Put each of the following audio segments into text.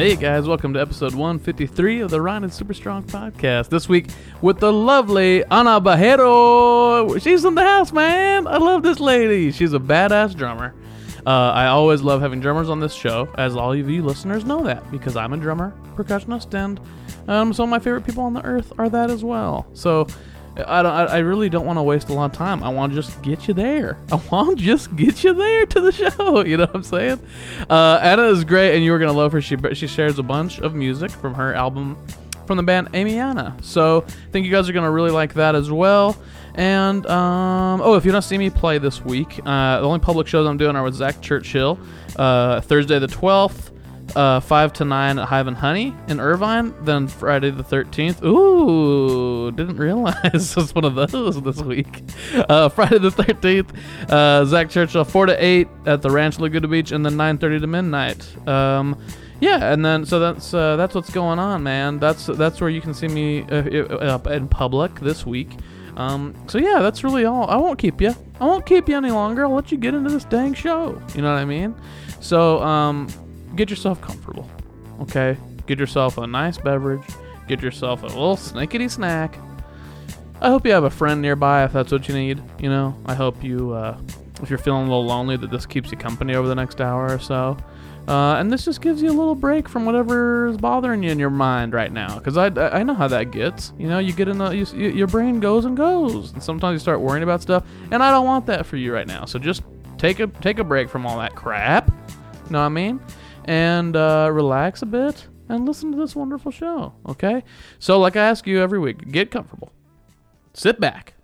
Hey guys, welcome to episode 153 of the Ryan and Super Strong podcast. This week with the lovely Ana Barreiro. She's in the house, man. I love this lady. She's a badass drummer. Uh, I always love having drummers on this show, as all of you listeners know that, because I'm a drummer, percussionist, and um, some of my favorite people on the earth are that as well. So I don't. I really don't want to waste a lot of time. I want to just get you there. I want to just get you there to the show. You know what I'm saying? Uh, Ana is great, and you are gonna love her. She she shares a bunch of music from her album from the band Amyana. So I think you guys are gonna really like that as well. And um, oh, if you don't see me play this week, uh, the only public shows I'm doing are with Zach Churchill, uh, Thursday the 12th uh, 5 to 9 at Hive and Honey in Irvine. Then Friday the 13th. Ooh, didn't realize was one of those this week. Uh, Friday the 13th, uh, Zach Churchill, 4 to 8 at the Ranch Laguna Beach, and then 9.30 to midnight. Um, yeah, and then so that's uh, that's what's going on, man. That's that's where you can see me uh, uh, in public this week. Um, so yeah, that's really all. I won't keep you. I won't keep you any longer. I'll let you get into this dang show. You know what I mean? So um, get yourself comfortable. Okay? Get yourself a nice beverage. Get yourself a little snackety snack. I hope you have a friend nearby if that's what you need. You know, I hope you, uh, if you're feeling a little lonely, that this keeps you company over the next hour or so. Uh, and this just gives you a little break from whatever is bothering you in your mind right now. Because I, I know how that gets. You know, you get in the, you, your brain goes and goes. And sometimes you start worrying about stuff. And I don't want that for you right now. So just take a, take a break from all that crap. You know what I mean? And uh, relax a bit and listen to this wonderful show. Okay? So, like I ask you every week, get comfortable, sit back,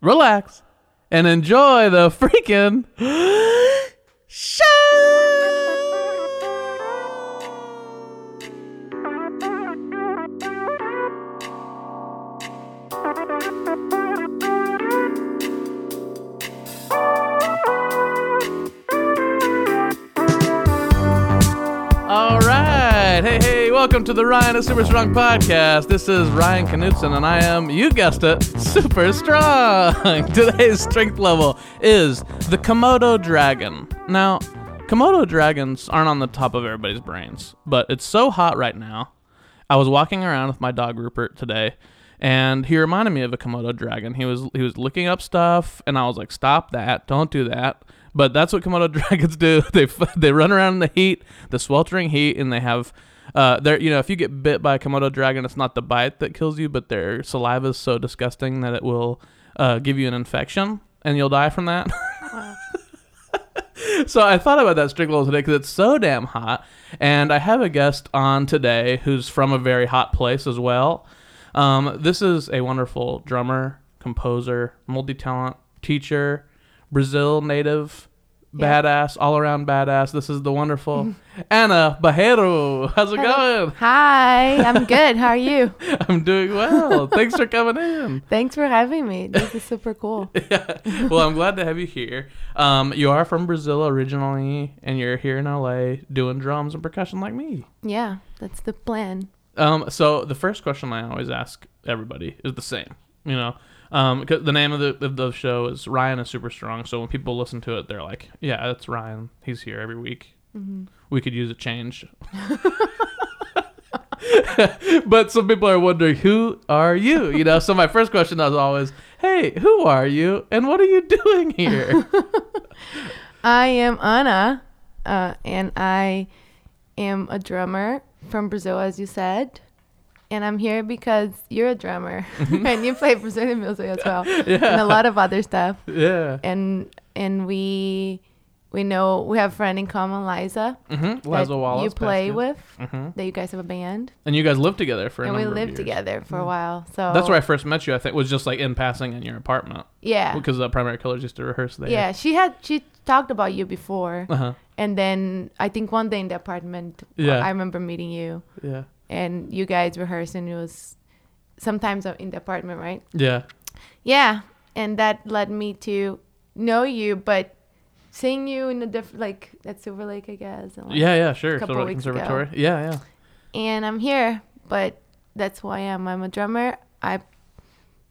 relax, and enjoy the freaking show. Welcome to the Ryan is Super Strong podcast. This is Ryan Knutson, and I am, you guessed it, super strong. Today's strength level is the Komodo Dragon. Now, Komodo dragons aren't on the top of everybody's brains, but it's so hot right now. I was walking around with my dog Rupert today, and he reminded me of a Komodo dragon. He was he was looking up stuff, and I was like, "Stop that! Don't do that!" But that's what Komodo dragons do. They they run around in the heat, the sweltering heat, and they have. Uh, they're you know if you get bit by a Komodo dragon, it's not the bite that kills you, but their saliva is so disgusting that it will uh, give you an infection, and you'll die from that. so I thought about that strength today because it's so damn hot, and I have a guest on today who's from a very hot place as well. Um, this is a wonderful drummer, composer, multi-talent, teacher, Brazil native, Yeah. badass, all-around badass. This is the wonderful Ana Barreiro. How's it going? Hi, I'm good. How are you? I'm doing well. Thanks for coming in. Thanks for having me. This is super cool. yeah. Well, I'm glad to have you here. Um, you are from Brazil originally, and you're here in LA doing drums and percussion like me. Yeah, that's the plan. Um, so the first question I always ask everybody is the same. You know, um, the name of the of the show is Ryan is super strong. So when people listen to it, they're like, "Yeah, that's Ryan. He's here every week. We could use a change." but some people are wondering, "Who are you?" You know. So my first question is always, "Hey, who are you, and what are you doing here?" I am Ana, uh, and I am a drummer from Brazil, as you said. And I'm here because you're a drummer, and you play Brazilian music as well, and a lot of other stuff. yeah. And and we we know we have a friend in common, Liza, Mm-hmm. Lazo Wallace. you play with. Mhm. That you guys have a band, and you guys lived together for a and we lived together for a while. So That's where I first met you. I think was just like in passing in your apartment yeah, because the primary colors used to rehearse there. Yeah, she had she talked about you before, Uh huh. and then I think one day in the apartment, Yeah. I remember meeting you, Yeah. And you guys rehearsing. It was sometimes in the apartment, right? Yeah. Yeah, and that led me to know you, but seeing you in a different like at Silver Lake, I guess. And, like, Yeah. Yeah. Sure. couple Silver Lake weeks ago. Yeah. Yeah. And I'm here, but that's who I am. I'm a drummer. I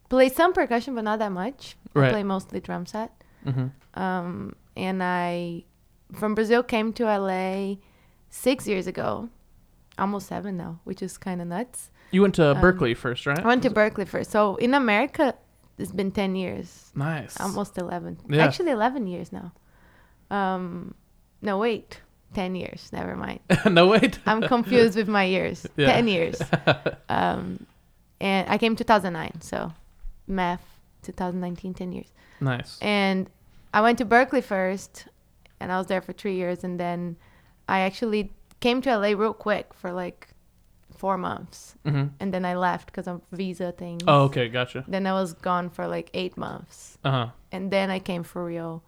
play some percussion, but not that much. Right. I play mostly drum set. Mm-hmm. um, and I from Brazil came to LA six years ago. Almost seven now, which is kind of nuts. You went to Um, Berklee first, right? I went to Berklee first. So in America, it's been 10 years, Nice. almost 11. Yeah. Actually, 11 years now. Um, no, wait, 10 years. Never mind. no wait. I'm confused with my years. Yeah. 10 years. Um, and I came 2009. So math, 2019, 10 years. nice. And I went to Berklee first, and I was there for three years. And then I actually came to LA real quick for like four months. hmm And then I left because of visa things. Oh, okay, gotcha. Then I was gone for like eight months. Uh huh. And then I came for real.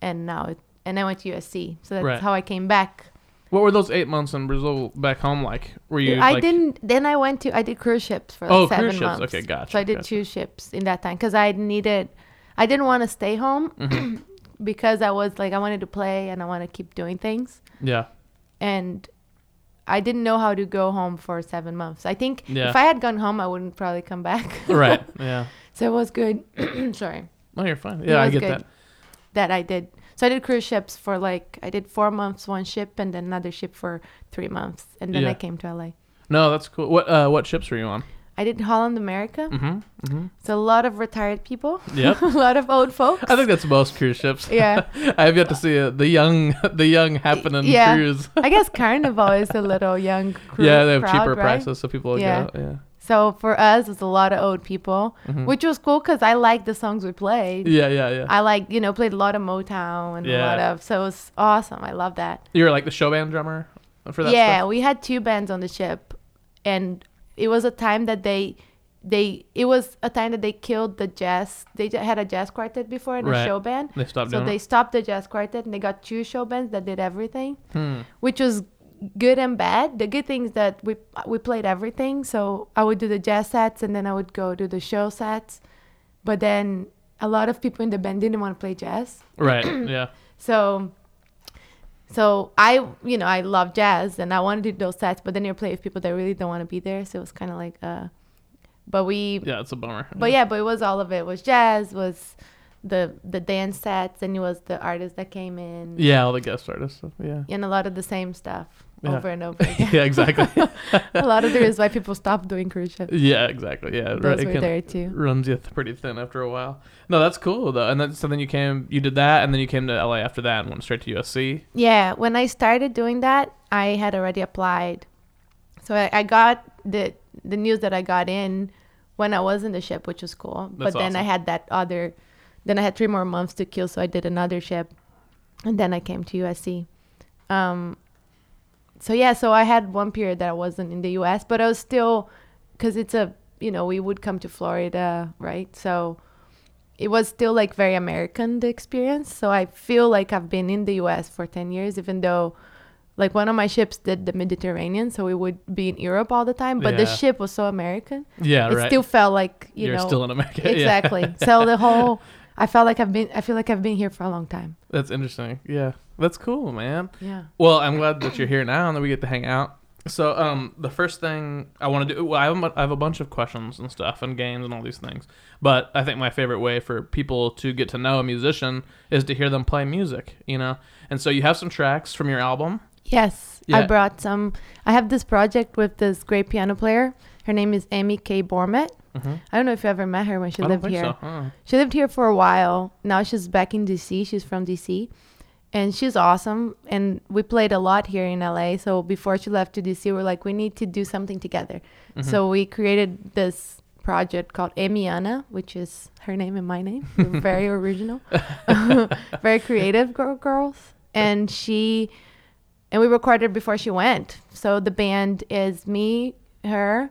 And now it, and I went to USC. So that's Right. how I came back. What were those eight months in Brazil back home like? Were you? I like, didn't. Then I went to. I did cruise ships for like Oh, seven cruise ships. months. Okay, gotcha, So I did gotcha. two ships in that time because I needed. I didn't want to stay home Mm-hmm. because I was like I wanted to play and I want to keep doing things Yeah. and I didn't know how to go home for seven months. I think Yeah. if I had gone home, I wouldn't probably come back. Right. Yeah. so it was good. Sorry. Oh, you're fine. Yeah, I get good that. That I did. So I did cruise ships for like I did four months one ship and then another ship for three months and then Yeah. I came to LA. No, that's cool. What uh, what ships were you on? I did Holland America. Mm-hmm. Mm-hmm. It's a lot of retired people. Yep. a lot of old folks. I think that's most cruise ships. Yeah. I have yet to see uh, the young, the young happening Yeah. cruise. I guess Carnival is a little young crew. yeah, they have crowd, cheaper right? prices, so people will Yeah. go. Yeah. So for us, it's a lot of old people, Mhm. which was cool because I like the songs we played. Yeah, yeah, yeah. I like, you know, played a lot of Motown and a lot of, so it was awesome. I love that. you were like the show band drummer for that yeah, stuff. we had two bands on the ship, and it was a time that they, they, it was a time that they killed the jazz. They had a jazz quartet before and Right. a show band. They stopped So they stopped the jazz quartet and they got two show bands that did everything. Hmm. which was good and bad. The good thing is that we we played everything. So I would do the jazz sets and then I would go do the show sets. But then a lot of people in the band didn't want to play jazz. Right. Yeah. So so I you know, I love jazz and I wanted to do those sets, but then you play with people that really don't want to be there. So it was kinda like uh but we Yeah, it's a bummer. but yeah, but it was all of it. It was jazz, was the the dance sets and it was the artists that came in Yeah, all the guest artists. Yeah. and a lot of the same stuff Yeah. over and over again. yeah, exactly. a lot of the reasons why people stop doing cruise ships. yeah, exactly. Yeah, Those it were there too. runs you th- pretty thin after a while. No, that's cool though. And then so then you came, you did that, and then you came to LA after that and went straight to USC. Yeah, when I started doing that, I had already applied. So I, I got the the news that I got in when I was in the ship, which was cool. That's but then I had that other, then I had three more months to kill, so I did another ship, and then I came to USC. Um, so yeah, so I had one period that I wasn't in the US, but I was still, because it's a, you know, we would come to Florida, right? So it was still like very American the experience. So I feel like I've been in the US for 10 years, even though like one of my ships did the Mediterranean, so we would be in Europe all the time. But the ship was so American, Yeah, it right. still felt like you know You're know still in America. Yeah. exactly. so the whole, I felt like I've been, I feel like I've been here for a long time. That's interesting. Yeah, that's cool, man. Yeah. Well, I'm glad that you're here now and that we get to hang out. So, um, the first thing I want to do, well, I have, a, I have a bunch of questions and stuff and games and all these things. But I think my favorite way for people to get to know a musician is to hear them play music, you know? And so you have some tracks from your album. Yes, Yeah. I brought some. I have this project with this great piano player. Her name is Amy K. Bormet. Mm-hmm. I don't know if you ever met her when she I lived here. so. Oh. She lived here for a while. Now she's back in DC. She's from DC. And she's awesome. And we played a lot here in LA. So before she left to DC, we're like, we need to do something together. Mhm. So we created this project called Amyana, which is her name and my name. We're very original, very creative girl, girls. And she, and we recorded before she went. So the band is me, her.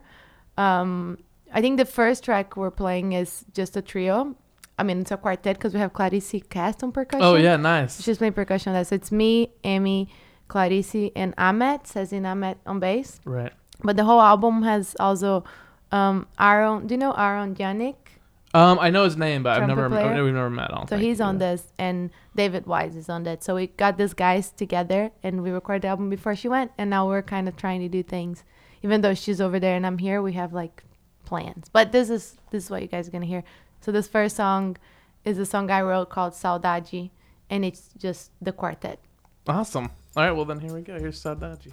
Um, I think the first track we're playing is just a trio. I mean, it's a quartet because we have Clarice Cast on percussion. Oh, yeah, nice. She's playing percussion. on that. It's me, Amy, Clarice, and Ahmet, says in Ahmet on bass. Right. But the whole album has also um, Aaron. Do you know Aaron Yannick? Um, I know his name, but I've never, player? we've never met. I So he's on this, and David Wise is on that. So we got these guys together, and we recorded the album before she went, and now we're kind of trying to do things. Even though she's over there and I'm here, we have like plans. But this is this is what you guys are gonna hear. So this first song is a song I wrote called Saudade, and it's just the quartet. Awesome. All right, well, then here we go. Here's Saudade.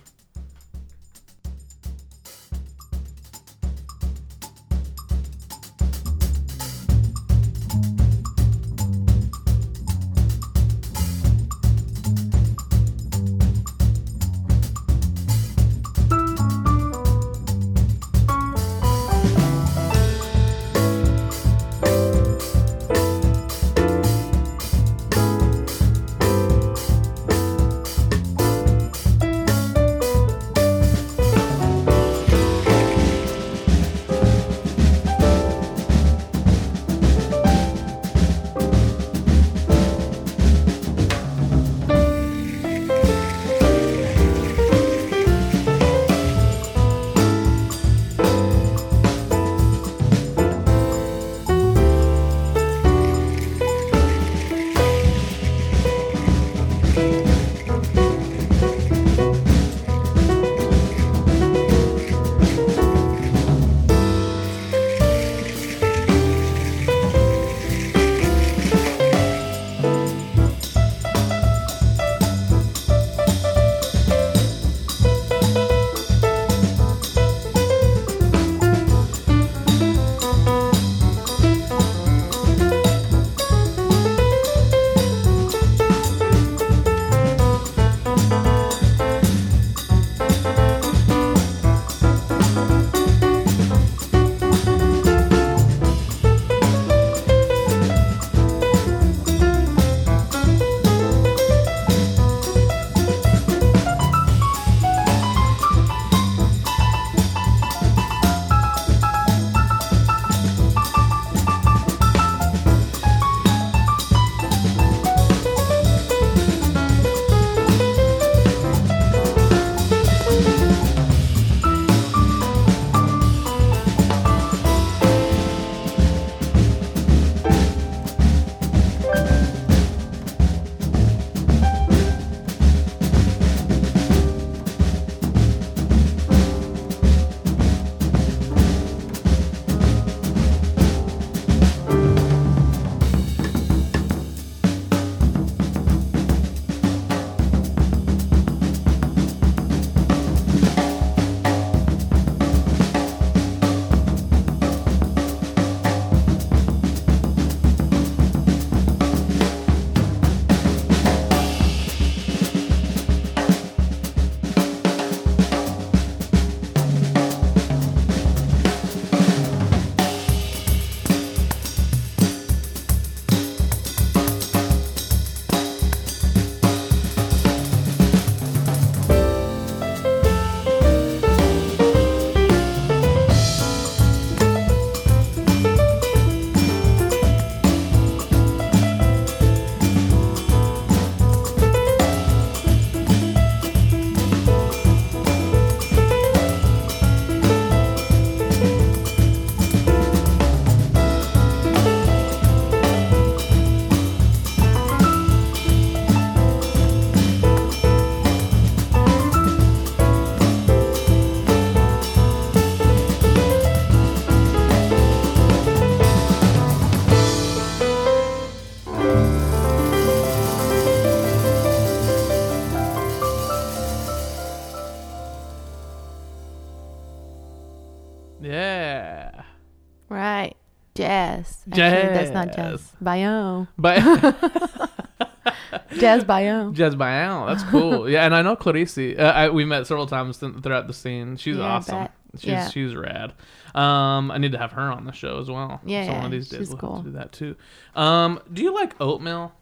Not Jazz. Baião. But Jazz Baião. Jazz Baião, that's cool. yeah, and I know Clarice. Uh, I, we met several times th- throughout the scene. She's Yeah, awesome. She's Yeah. she's rad. Um, I need to have her on the show as well. Yeah, so one of these days she's we'll cool. have to do that too. Um, do you like oatmeal?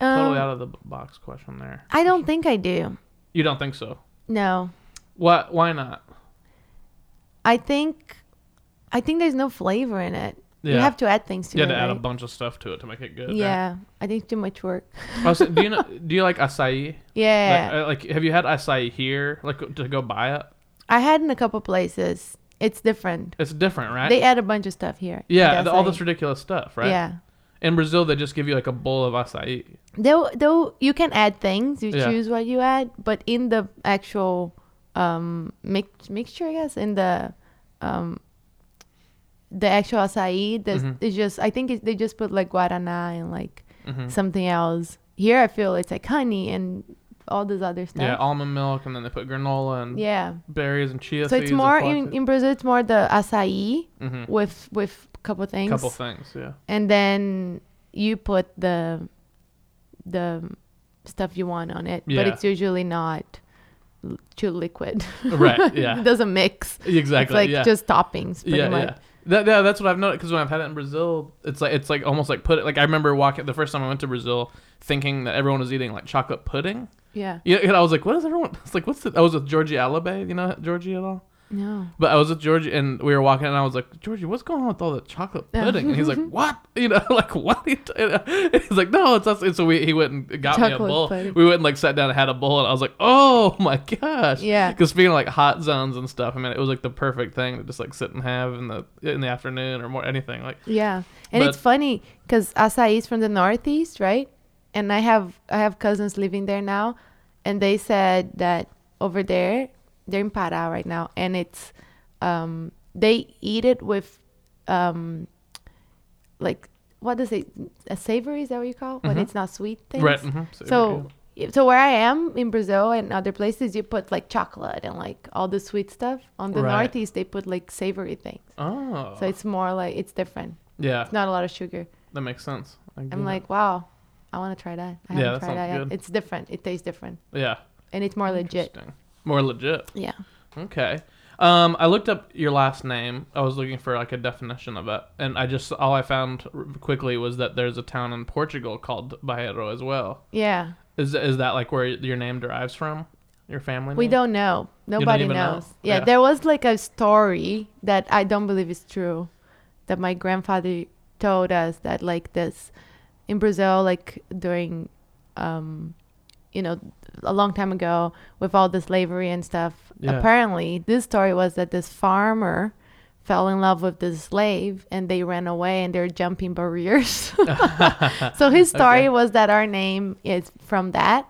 totally Um, out of the box question there. I don't think I do. You don't think so? No. What? Why not? I think I think there's no flavor in it. You have to add things to You it. had to add a bunch of stuff to it to make it good. right? Yeah. I think too much work. Also, do you know? Do you like acai? Yeah. Like, uh, like, have you had acai here? Like to go buy it? I had in a couple places. It's different. It's different, right? They add a bunch of stuff here. yeah, the- all this ridiculous stuff, right? Yeah. In Brazil, they just give you like a bowl of acai. Though though you can add things, you Yeah. choose what you add, but in the actual um mix, mixture, I guess, in the um the actual acai, Mhm. it's just I think it, they just put like guaraná and like hmm something else. Here I feel it's like honey and all this other stuff. Yeah, almond milk, and then they put granola and Yeah. berries and chia So it's more in, in Brazil. It's more the acai hmm with with a couple things, couple things. Yeah. and then you put the the stuff you want on it. Yeah. But it's usually not too liquid. Right, yeah. it doesn't mix. Exactly. It's like yeah. just toppings, pretty yeah, much. yeah. That, yeah, that's what I've noticed because when I've had it in Brazil, it's like it's like almost like put it like I remember walking the first time I went to Brazil, thinking that everyone was eating like chocolate pudding. Yeah. Yeah, and I was like, what is everyone? It's like, what's the? I was with Georgie Alabe, you know Georgie at all? No. But I was with Georgie and we were walking, and I was like, Georgie, what's going on with all the chocolate pudding? And he's like, what? You know, like what? He t-" he's like, no, it's us. And so we he went and got me a bowl. pudding. We went and like sat down and had a bowl, and I was like, oh my gosh. Yeah. Because speaking of like hot zones and stuff, I mean, it was like the perfect thing to just like sit and have in the in the afternoon or more anything. Like, Yeah. And it's funny because acai is from the Northeast, right? And I have I have cousins living there now, and they said that over there they're in Pará right now, and it's um, they eat it with um, like what does it a savory is that what you call when Mhm. it's not sweet things? right. mhm, So, so where I am in Brazil and other places, you put like chocolate and like all the sweet stuff. On the Right. Northeast, they put like savory things. oh, So it's more like it's different. yeah, It's not a lot of sugar. that makes sense. I'm like, wow, I want to try that. I Yeah, haven't that tried sounds that yet. good. It's different. It tastes different, yeah, and it's more legit. More legit. Yeah. Okay. Um, I looked up your last name. I was looking for like a definition of it, and I just all I found quickly was that there's a town in Portugal called Barreiro as well. Yeah. Is is that like where your name derives from? Your family? We don't know. Nobody know? knows. Yeah, Yeah. there was like a story that I don't believe is true, that my grandfather told us that like this in Brazil, like during, um, you know, a long time ago with all the slavery and stuff. Yeah. Apparently, this story was that this farmer fell in love with this slave and they ran away and they're jumping barriers. so his story Okay. was that our name is from that.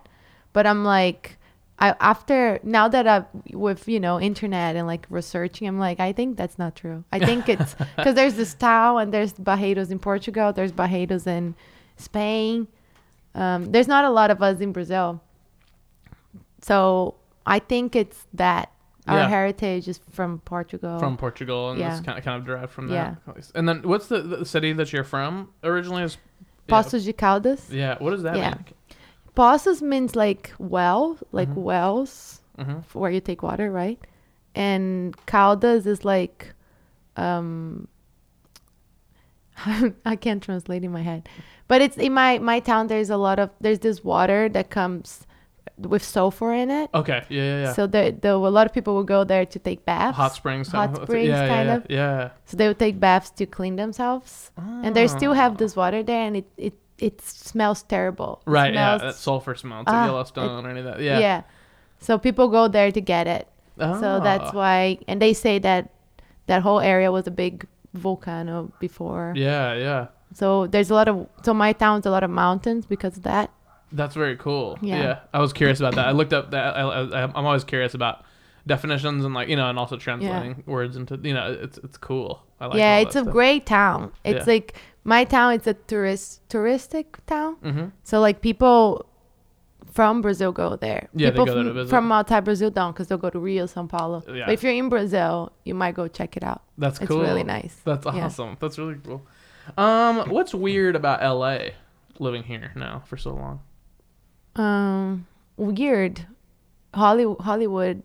But I'm like, I after now that I with you know internet and like researching, I'm like, I think that's not true. I think it's because there's this town and there's Barreiros in Portugal, there's Barreiros in Spain. Um, there's not a lot of us in Brazil, so I think it's that our Yeah. heritage is from Portugal. from Portugal, and it's Yeah. kind of kind of derived from that. Yeah. And then what's the, the city that you're from originally? Is Poços de Caldas. Yeah. What does that Yeah. mean? Poços means like well, like Mhm. wells hmm where you take water, right? And Caldas is like, um, I can't translate in my head, but it's in my my town. There's a lot of there's this water that comes with sulfur in it. Okay. Yeah. Yeah. Yeah. So there, there, a lot of people will go there to take baths. Hot springs. Hot springs, yeah, kind yeah, of. Yeah. So they would take baths to clean themselves, and they still Ah. have this water there, and it it it smells terrible. It Right. Yeah. smells- That sulfur smell. It's Ah, Yellowstone or any of that. Yeah. yeah. So people go there to get it. Oh. So that's Ah. why, and they say that that whole area was a big volcano before. Yeah. Yeah. So there's a lot of, so my town's a lot of mountains because of that. That's very cool. Yeah. Yeah. I was curious about that. I looked up that. I, I, I'm always curious about definitions and like you know and also translating words into you know it's it's cool. I like yeah, it's a stuff. great town. It's Yeah. like my town. It's a tourist touristic town. Mhm. So like people from Brazil go there. Yeah, they people go from, from outside Brazil don't because they'll go to Rio, São Paulo. Yeah. But if you're in Brazil, you might go check it out. That's It's cool. really nice. That's Yeah. awesome. That's really cool. Um, what's weird about LA living here now for so long? Um, weird. Hollywood, Hollywood,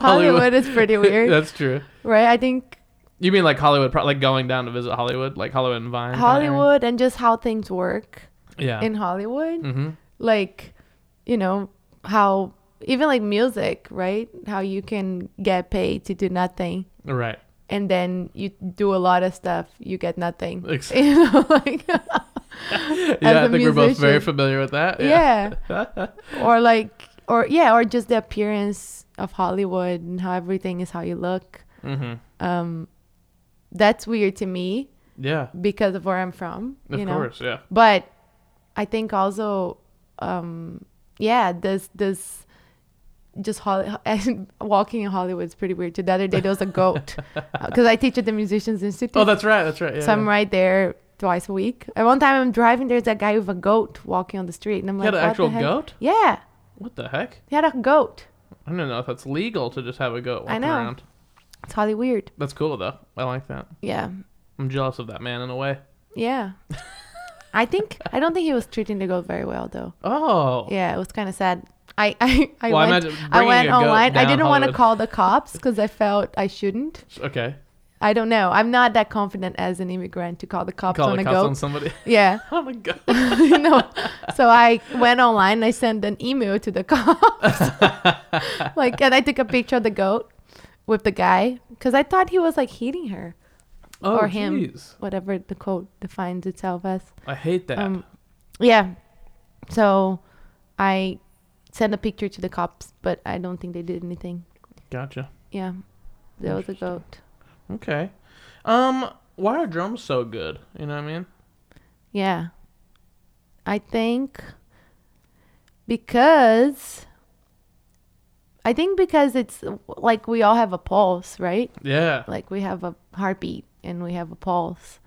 Hollywood is pretty weird, That's true. right? I think You mean like Hollywood, pro- like going down to visit Hollywood, like Hollywood and Vine? Hollywood and just how things work Yeah. in Hollywood. mm-hmm. like you know how even like music right how you can get paid to do nothing Right. And then you do a lot of stuff you get nothing Ex- you know like yeah, I think we're both very familiar with that. yeah Yeah. or like or yeah or just the appearance of hollywood and how everything is how you look mm-hmm. um that's weird to me Yeah. because of where i'm from Of you know course. Yeah. but i think also um yeah this this just Holly, walking in hollywood is pretty weird too the other day there was a goat uh, because i teach at the musicians institute Oh, that's right. That's right. Yeah. so i'm right there twice a week and one time i'm driving there's a guy with a goat walking on the street and i'm You like had an what actual the heck? goat? yeah What the heck? he had a goat I don't know if that's legal to just have a goat walking I know. around. it's holly weird That's cool though. I like that. yeah I'm jealous of that man in a way. yeah i think i don't think he was treating the goat very well though Oh. yeah it was kind of sad I I, I Well, went I went online. I didn't want to call the cops because I felt I shouldn't. Okay. I don't know. I'm not that confident as an immigrant to call the cops Call on the a cops goat. on somebody. yeah, oh my god. you know. So I went online. I sent an email to the cops, like, and I took a picture of the goat with the guy because I thought he was like hitting her, Oh, or him, jeez. whatever the quote defines itself as. I hate that. Um, yeah. So I sent a picture to the cops, but I don't think they did anything. gotcha. Yeah, there was a goat. Okay. Um, why are drums so good? You know what I mean? Yeah. I think because I think because it's like we all have a pulse, right? Yeah. Like we have a heartbeat and we have a pulse.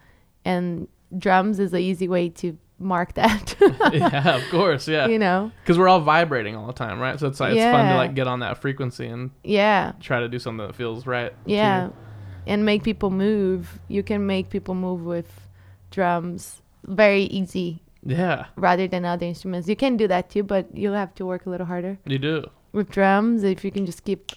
And drums is an easy way to mark that. yeah, of course. Yeah. You know? Because we're all vibrating all the time, right? So it's like, it's fun to like get on that frequency and Yeah. try to do something that feels right. Yeah. And make people move. You can make people move with drums very easy Yeah. rather than other instruments. You can do that too, but you'll have to work a little harder. You do. with drums if you can just keep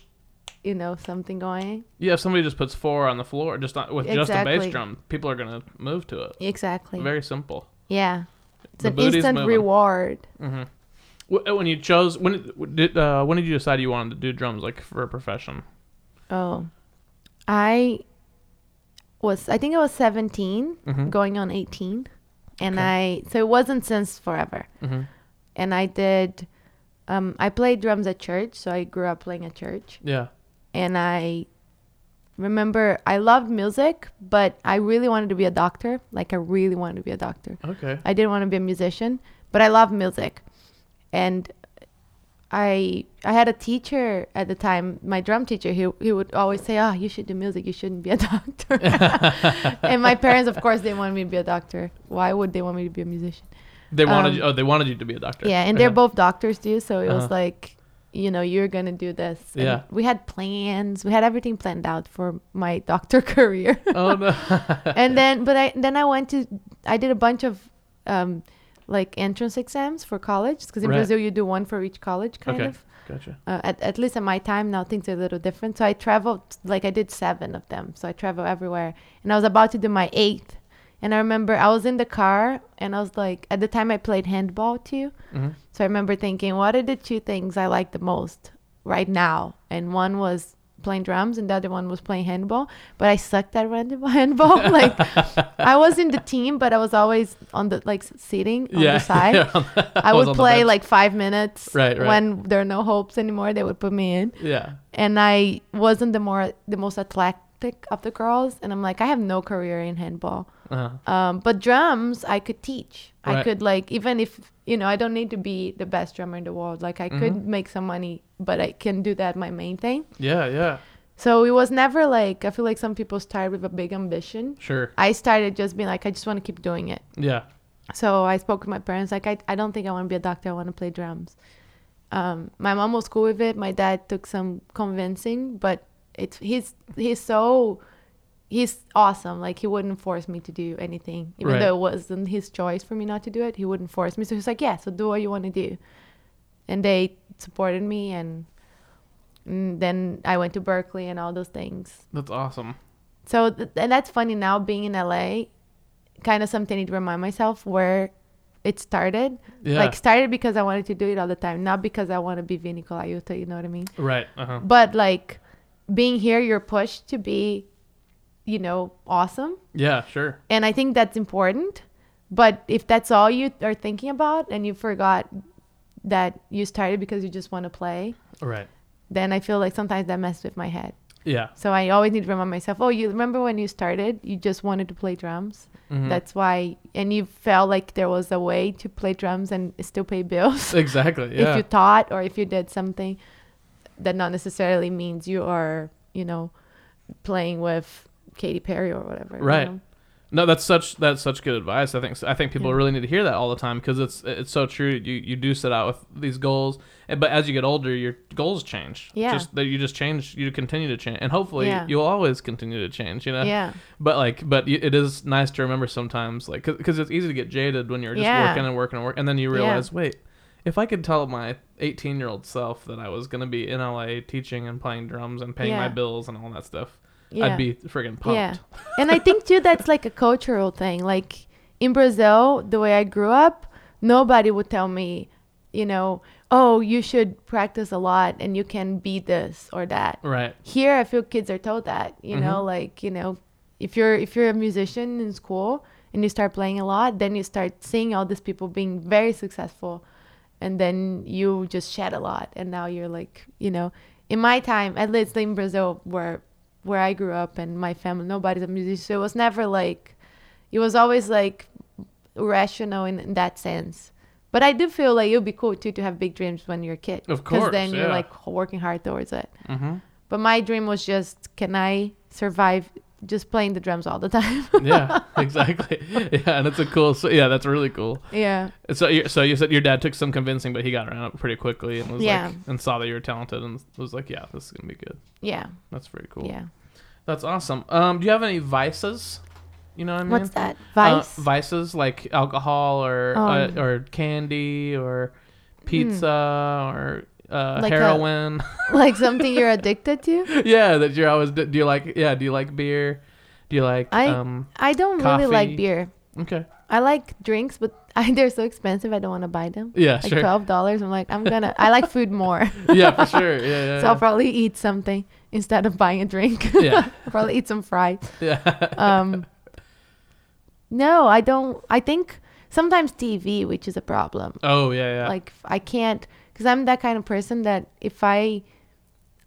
you know something going Yeah. If somebody just puts four on the floor, just not, with just a bass drum, people are gonna move to it. exactly Very simple. Yeah it's The an booty's instant moving. reward hmm When you chose, when did uh, when did you decide you wanted to do drums like for a profession? oh i was i think i was 17 Mhm. going on 18 and Okay. i so it wasn't since forever Mm-hmm. and i did um i played drums at church so i grew up playing at church Yeah. and I remember I loved music, but I really wanted to be a doctor. Like I really wanted to be a doctor. Okay. I didn't want to be a musician, but I love music. And I I had a teacher at the time, my drum teacher, he he would always say, "Ah, you should do music. You shouldn't be a doctor." and my parents, of course, they wanted me to be a doctor. Why would they want me to be a musician? They wanted Um, you, oh they wanted you to be a doctor. Yeah, and they're both doctors too, so it was Uh-huh. like, you know, you're gonna do this. And Yeah. We had plans. We had everything planned out for my doctor career. Oh no. and then, but I then I went to I did a bunch of um, like entrance exams for college because in Right. Brazil you do one for each college, kind Okay. of. gotcha. Uh, at, at least at my time now things are a little different so i traveled like i did seven of them so i travel everywhere and i was about to do my eighth and i remember i was in the car and i was like at the time i played handball too hmm so I remember thinking, what are the two things I like the most right now? And one was playing drums, and the other one was playing handball. But I sucked at handball. handball. like I was in the team, but I was always on the like sitting on Yeah. the side. I was would play like five minutes. Right, right. When there are no hopes anymore, they would put me in, Yeah. and I wasn't the more the most athletic of the girls. And I'm like, I have no career in handball. Uh-huh. Um, but drums, I could teach. I could like even if you know I don't need to be the best drummer in the world. Like I could Mhm. make some money, but I can do that my main thing. Yeah. Yeah. So it was never like I feel like some people start with a big ambition. Sure. I started just being like I just want to keep doing it. Yeah. So I spoke with my parents. Like, I, I don't think I want to be a doctor. I want to play drums. Um, my mom was cool with it. My dad took some convincing, but it's he's he's so he's awesome. Like he wouldn't force me to do anything, even Right. though it wasn't his choice for me not to do it. He wouldn't force me. So he's like, yeah, so do what you want to do, and they supported me. And, and then I went to Berklee and all those things. That's awesome. So th- and that's funny now being in LA, kind of something I need to remind myself where it started. Yeah. Like started because I wanted to do it all the time, not because I want to be Vinnie Colaiuta, you know what I mean? Right. Uh-huh. But like being here, you're pushed to be, you know, awesome. Yeah, sure. And I think that's important. But if that's all you are thinking about and you forgot that you started because you just want to play, Right. then I feel like sometimes that messes with my head. Yeah. So I always need to remind myself, oh, you remember when you started, you just wanted to play drums. Mhm. That's why, and you felt like there was a way to play drums and still pay bills. Exactly. Yeah. If you taught or if you did something that not necessarily means you are, you know, playing with Katy Perry or whatever. you Right. know? No, that's such that's such good advice. I think I think people Yeah. really need to hear that all the time because it's it's so true. You you do set out with these goals, but as you get older, your goals change. Yeah. Just that you just change. You continue to change, and hopefully Yeah. you'll always continue to change. You know. Yeah. But like, but it is nice to remember sometimes, like, because it's easy to get jaded when you're just Yeah. working and working and working, and then you realize, wait, if I could tell my 18 year old self that I was gonna be in LA teaching and playing drums and paying my bills and all that stuff, Yeah. I'd be friggin' pumped. Yeah. and I think too that's like a cultural thing. Like in Brazil, the way I grew up, nobody would tell me, you know, oh, you should practice a lot and you can be this or that. Right. Here, I feel kids are told that, you know, Mhm. like you know, if you're if you're a musician in school and you start playing a lot, then you start seeing all these people being very successful, and then you just shed a lot, and now you're like, you know, in my time, at least in Brazil, where where I grew up and my family, nobody's a musician, so it was never like, it was always like rational in, in that sense. But I do feel like it would be cool too to have big dreams when you're a kid. Of course. Because then you're like working hard towards it. Mm-hmm. But my dream was just, can I survive just playing the drums all the time? yeah, exactly. Yeah, and it's a cool. So yeah, that's really cool. yeah. So, you, so you said your dad took some convincing, but he got around it pretty quickly and was Yeah. like, and saw that you were talented, and was like, yeah, this is gonna be good. Yeah. That's very cool. Yeah. That's awesome. Um, do you have any vices? You know what I mean? What's that? Uh, vices like alcohol or Um. uh, or candy or pizza or uh. Like a- heroin. like something you're addicted to? yeah, that you're always. Do you like? Yeah, do you like beer? Do you like? I- um. I don't really like beer. Okay. I like drinks, but I, they're so expensive. I don't want to buy them. Yeah, Like sure. twelve dollars. I'm like, I'm gonna. I like food more, yeah, for sure. Yeah, yeah. so I'll probably eat something instead of buying a drink. yeah. I'll probably eat some fries. Yeah. Um, no, I don't. I think sometimes TV, which is a problem. oh yeah, yeah. Like I can't, because I'm that kind of person that if I,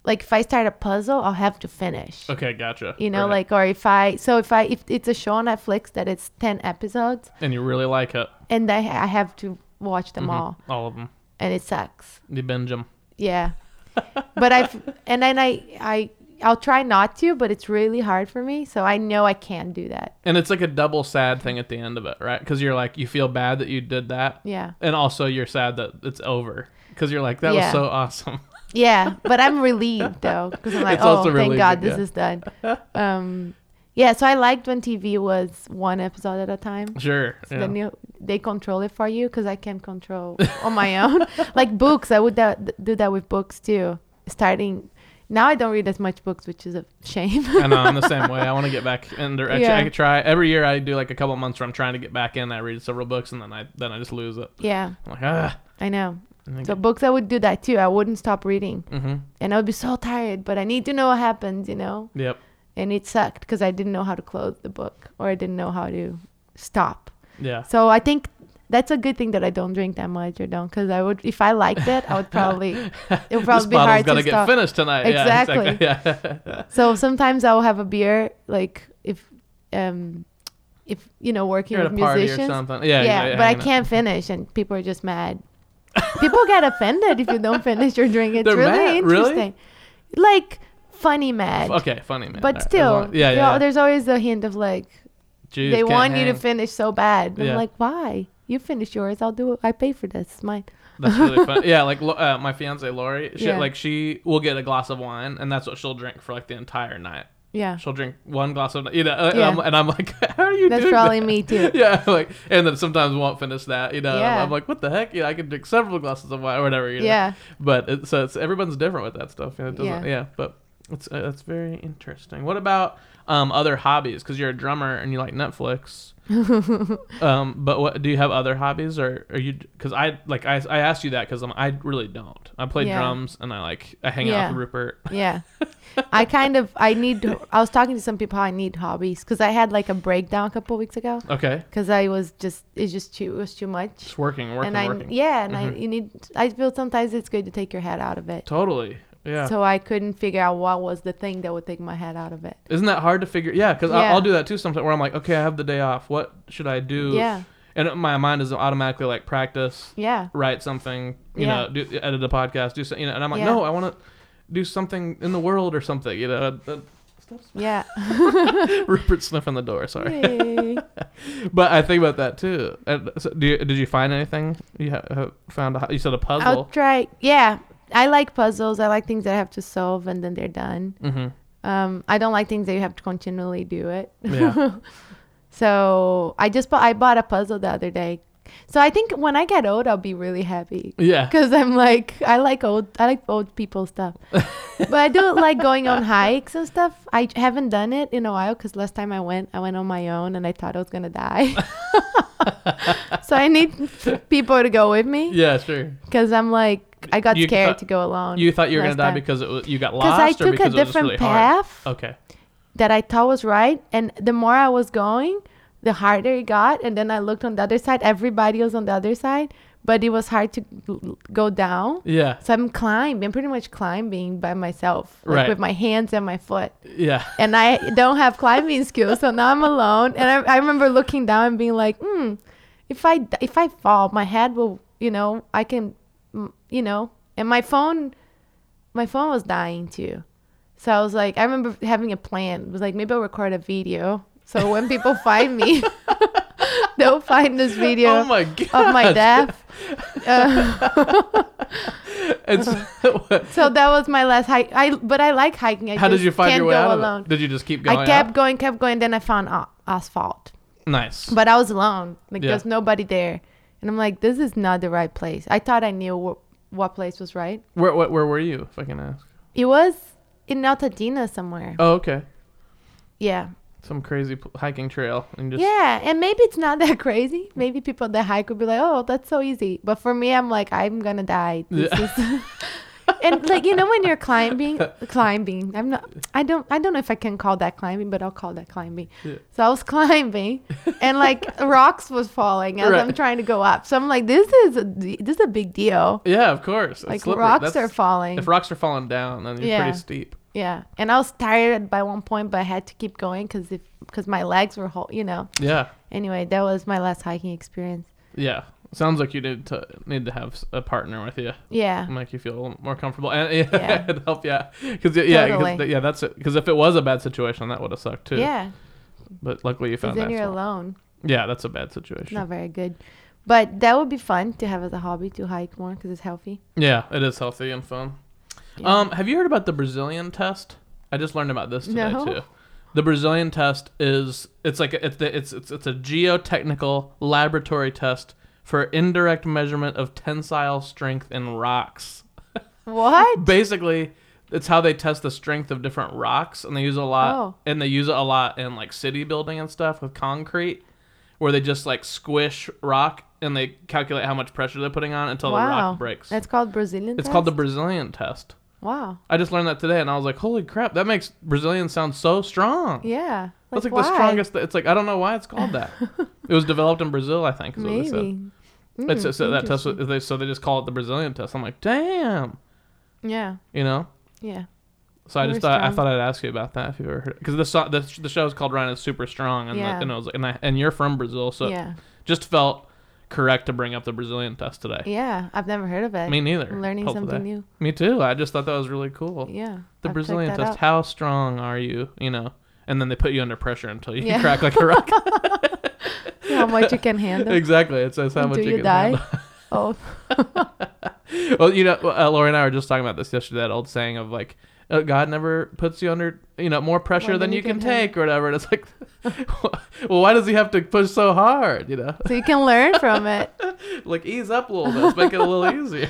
like, if I start a puzzle, I'll have to finish. okay, gotcha. You know, Right. like, or if I, so if I, if it's a show on Netflix that it's ten episodes, and you really like it. and I, I have to watch them Mhm. all, All of them. and it sucks. You binge them. Yeah, but I've, and then I, I, I'll try not to, but it's really hard for me. So I know I can't do that. And it's like a double sad thing at the end of it, right? Because you're like, you feel bad that you did that, Yeah. and also you're sad that it's over. Because you're like, that was so awesome. Yeah, but I'm relieved though because I'm like, It's oh, thank God this yeah. is done. Um, yeah, so I liked when TV was one episode at a time. Sure. So yeah. then you, they control it for you because I can't control on my own. like books, I would that, do that with books too. Starting now, I don't read as much books, which is a shame. I know I'm the same way. I want to get back in. Actually, Yeah. I could try every year. I do like a couple months where I'm trying to get back in. I read several books and then I then I just lose it. yeah, I'm like ah. I know. So books, I would do that too. I wouldn't stop reading, mm-hmm. and I would be so tired. But I need to know what happens, you know. Yep. And it sucked because I didn't know how to close the book or I didn't know how to stop. Yeah. So I think that's a good thing that I don't drink that much or don't, because I would, if I liked it, I would probably, it would probably be hard gotta to get stop. finished tonight. Exactly. Yeah. Exactly. Yeah. So sometimes I'll have a beer, like if, um, if you know, working You're at with a party or musicians. something. Yeah. yeah, yeah, but I can't finish, and people are just mad. People get offended if you don't finish your drink. It's They're really mad? Really? interesting. Like funny mad. Okay. Funny man. But still, long- yeah. Yeah. yeah. there's always a hint of like Jews they want you to finish so bad. I'm like, why? You finish yours. I'll do it. I pay for this. It's mine. That's really fun. Yeah, like uh, my fiance Lori, she Yeah. like she will get a glass of wine, and that's what she'll drink for like the entire night. Yeah. She'll drink one glass of, you know, uh, and, I'm, and I'm like, how are you doing? That's doing probably that? me too. Yeah, like, and then sometimes won't finish that, you know. Yeah. I'm like, what the heck? Yeah, I can drink several glasses of wine or whatever, you know. Yeah. But it, so it's everyone's different with that stuff. You know, it doesn't, Yeah. yeah. But it's uh, that's very interesting. What about um other hobbies? Because you're a drummer and you like Netflix. um, but what do you have other hobbies or are you? Because I like I, I asked you that because I really don't. I play Yeah. drums and I like I hang out Yeah. with Rupert. Yeah. I kind of I need I was talking to some people how I need hobbies cuz I had like a breakdown a couple weeks ago Okay, cuz I was just it's just too it was too much. just working, working, and I working. yeah, and I Mhm. you need I feel sometimes it's good to take your head out of it. Totally. Yeah. So I couldn't figure out what was the thing that would take my head out of it. Isn't that hard to figure? Yeah, because Yeah. I'll, I'll do that too sometimes. Where I'm like, okay, I have the day off. What should I do? Yeah. And my mind is automatically like practice, Yeah. write something, you Yeah. know, do, edit a podcast, do something, you know. And I'm like, Yeah. no, I want to do something in the world or something, you know. Uh, Yeah. Rupert sniffing the door. Sorry, but I think about that too. And so do you, did you find anything? You ha- found? A, you said a I'll puzzle. try. Yeah. I like puzzles. I like things that I have to solve and then they're done. mm-hmm. Um, I don't like things that you have to continually do it. Yeah. so I just bought, I bought a puzzle the other day. So I think when I get old, I'll be really happy Yeah. because I'm like I like old I like old people stuff. but I do like going on hikes and stuff. I haven't done it in a while because last time I went, I went on my own and I thought I was gonna die. so I need people to go with me Yeah. Sure. because I'm like I got You scared thought- to go alone. You thought you were gonna die time. because it was, you got because lost, I took a because was different really hard? path Okay. that I thought was right, and the more I was going, the harder it got. And then I looked on the other side; everybody was on the other side, but it was hard to go down. Yeah. So I'm climbing, I'm pretty much climbing by myself, like Right. with my hands and my foot. Yeah. And I don't have climbing skills, so now I'm alone. And I, I remember looking down and being like, hmm, if I if I fall, my head will, you know, I can, you know. And my phone, my phone was dying too. So I was like, I remember having a plan. It was like maybe I'll record a video. So when people find me, they'll find this video Oh my of my death. Uh, so that was my last hike. I but I like hiking. I how did you find your way go out alone. it? Did you just keep going? I kept up? going, kept going. Then I found asphalt, Nice. but I was alone. Like Yeah. there's nobody there, and I'm like, this is not the right place. I thought I knew wh- what place was right. Where, where where were you? If I can ask. It was in Altadena somewhere. Oh, okay. Yeah, Some crazy p- hiking trail and just yeah, and maybe it's not that crazy. Maybe people that hike would be like, oh, that's so easy. But for me, I'm like, I'm gonna die. This Yeah. is- and like you know when you're climbing climbing i'm not i don't i don't know if i can call that climbing but i'll call that climbing Yeah. so i was climbing and like rocks was falling as i'm trying to go up so i'm like this is a this is a big deal Yeah, of course. It's like slippery. rocks That's- are falling If rocks are falling down, then you're Yeah. pretty steep. yeah and i was tired by one point but i had to keep going because if because my legs were whole you know Yeah. anyway that was my last hiking experience Yeah. Sounds like you need to need to have a partner with you, yeah make you feel a little more comfortable, and yeah, Yeah. it'd help. Yeah, because yeah, 'cause Totally. th- yeah, that's it. Because if it was a bad situation, that would have sucked too. yeah But luckily you found then you're alone Yeah, that's a bad situation. not very good but that would be fun to have as a hobby to hike more because it's healthy Yeah, it is healthy and fun. Yeah. Um, have you heard about the Brazilian test? I just learned about this today No. too. The Brazilian test is it's like a, it's the, it's it's it's a geotechnical laboratory test for indirect measurement of tensile strength in rocks. What? Basically, it's how they test the strength of different rocks, and they use a lot, Oh. and they use it a lot in like city building and stuff with concrete, where they just like squish rock and they calculate how much pressure they're putting on until the rock breaks. That's called Brazilian. it's called the? Brazilian test. Wow. I just learned that today, and I was like, "Holy crap! That makes Brazilian sound so strong." Yeah. That's like why? the strongest. It's like I don't know why it's called that. it was developed in Brazil, I think. Is what they said. Mm, so that test. was- They, so they just call it the Brazilian test. I'm like, damn. Yeah. You know. Yeah. So I just thought I thought I'd ask you about that if you ever heard because the so- the the show is called Ryan is super strong and Yeah. the, and it was and I, and you're from Brazil so yeah. just felt correct to bring up the Brazilian test today. Yeah. I've never heard of it. Me neither. I'm learning something new. Me too. I just thought that was really cool. Yeah. The I'll Brazilian test. out. How strong are you? You know, and then they put you under pressure until you Yeah. crack like a rock. How much you can handle? exactly. It says how much you, you can die. handle. Oh, well, you know, uh, Lori and I were just talking about this yesterday. That old saying of like, uh, God never puts you under, you know, more pressure More than you can, handle. take or whatever. And it's like, well, why does he have to push so hard? You know, so you can learn from it. like ease up a little bit, let's make it a little easier.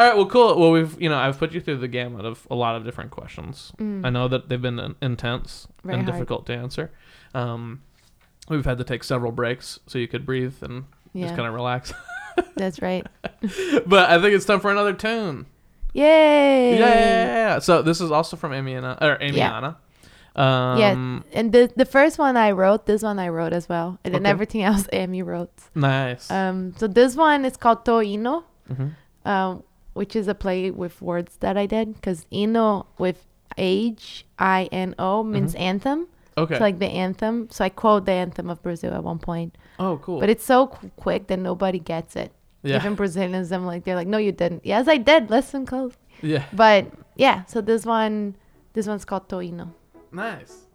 All right, well, cool. Well, we've, you know, I've put you through the gamut of a lot of different questions. Mm. I know that they've been intense Very and hard. difficult to answer. Um, we've had to take several breaks so you could breathe and Yeah, just kind of relax. that's right. but I think it's time for another tune. Yay! Yeah. So this is also from Amyana or Amy Yeah. Um, Yeah, and the the first one I wrote, this one I wrote as well, and then Okay. everything else Amy wrote. Nice. Um, so this one is called Toino, Mhm. um, which is a play with words that I did because Ino with H I N O means mm-hmm. anthem. Okay. It's like the anthem. So I quote the anthem of Brazil at one point, oh, cool. but it's so qu- quick that nobody gets it. yeah. Even Brazilians, I'm like, they're like, no, you didn't. Yes, I did. Listen close. yeah. But yeah, so this one, this one's called Toino. Nice.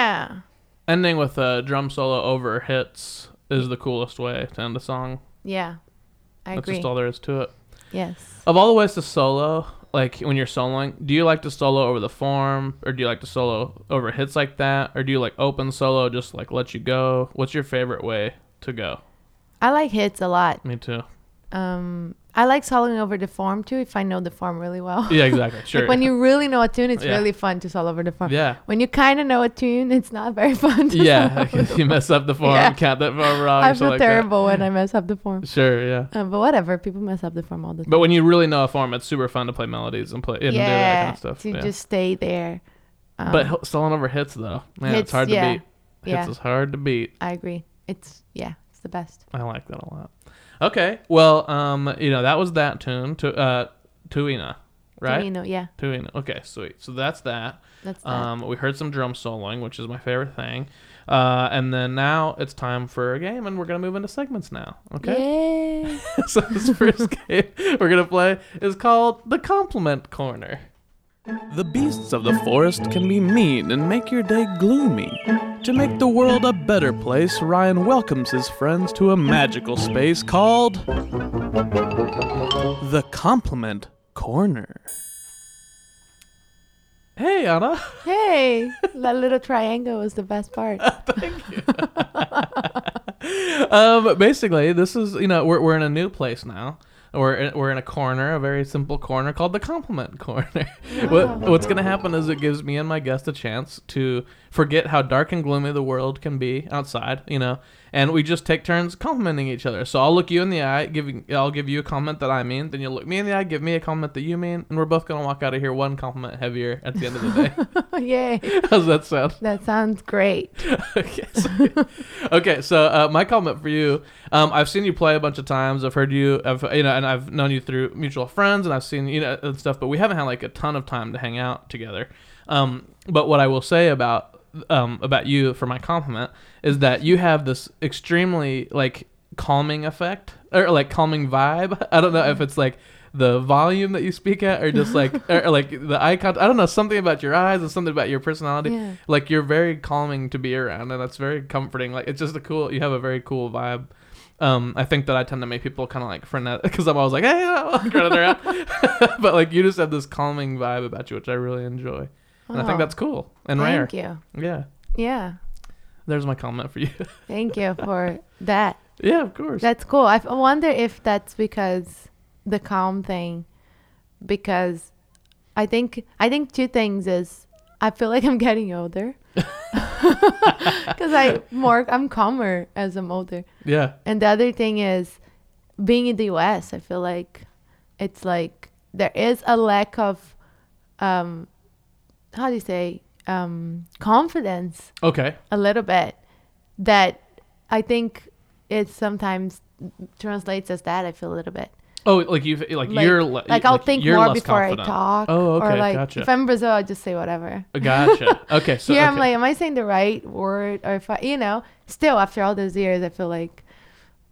Yeah. Ending with a drum solo over hits is the coolest way to end a song. Yeah. I That's agree. just all there is to it. yes. Of all the ways to solo, like when you're soloing, do you like to solo over the form, or do you like to solo over hits like that, or do you like open solo, just like let you go? What's your favorite way to go? I like hits a lot. Me too. Um, I like soloing over the form too if I know the form really well. Yeah, exactly. Sure. like when you really know a tune, it's Yeah. really fun to solo over the form. yeah. When you kind of know a tune, it's not very fun. To Yeah, you mess up the form, Yeah. count that form wrong. I feel like terrible when I mess up the form. Sure, yeah. Um, but whatever, people mess up the form all the time. But when you really know a form, it's super fun to play melodies and play and do that yeah, kind of stuff. to yeah. just stay there. Um, but soloing over hits though, man, it's hits, hard to yeah. beat. yeah, Hits is hard to beat. I agree. It's yeah, it's the best. I like that a lot. Okay, well, um, you know that was that tune to uh, Tuina, right? Know, yeah, Tuina. Okay, sweet. So that's that. that's that. Um, we heard some drum soloing, which is my favorite thing. Uh, and then now it's time for a game, and we're gonna move into segments now. Okay. Yay. so this first game we're gonna play is called the Compliment Corner. The beasts of the forest can be mean and make your day gloomy. To make the world a better place, Ryan welcomes his friends to a magical space called the Compliment Corner. Hey, Ana. Hey, that little triangle was the best part. Thank you. um, basically, this is you know we're we're in a new place now. We're in, we're in a corner, a very simple corner called the compliment corner. what what's gonna happen is it gives me and my guest a chance to forget how dark and gloomy the world can be outside, you know, and we just take turns complimenting each other. So I'll look you in the eye, giving I'll give you a comment that I mean, then you'll look me in the eye, give me a comment that you mean, and we're both gonna walk out of here one compliment heavier at the end of the day. Yay, How's that sound? that sounds great. okay, so, okay, so uh, my comment for you, um, I've seen you play a bunch of times. I've heard you, I've you know, and I've known you through mutual friends, and I've seen you know and stuff. But we haven't had like a ton of time to hang out together. Um, but what I will say about um, about you for my compliment is that you have this extremely like calming effect or like calming vibe. I don't know if it's like the volume that you speak at or just like or like the eye contact. I don't know something about your eyes and something about your personality. Yeah. like you're very calming to be around and that's very comforting. Like it's just a cool you have a very cool vibe. Um i think that i tend to make people kind of like frenetic because i'm always like hey I'm running around but like you just have this calming vibe about you which i really enjoy. And i think that's cool and Thank rare. Thank you. yeah. Yeah, there's my comment for you thank you for that. yeah of course That's cool. I wonder if that's because the calm thing, because I think I think two things is I feel like I'm getting older because I more I'm calmer as I'm older, yeah and the other thing is being in the U.S. I feel like it's like there is a lack of um how do you say um confidence okay a little bit that I think it sometimes translates as that. I feel a little bit oh like you like, like, you're le- like I'll think more before confident. I talk. Oh, Or okay, like gotcha. if I'm Brazil, I just say whatever. gotcha okay so Here I'm like, am I saying the right word? Or if I, you know, still after all those years, I feel like,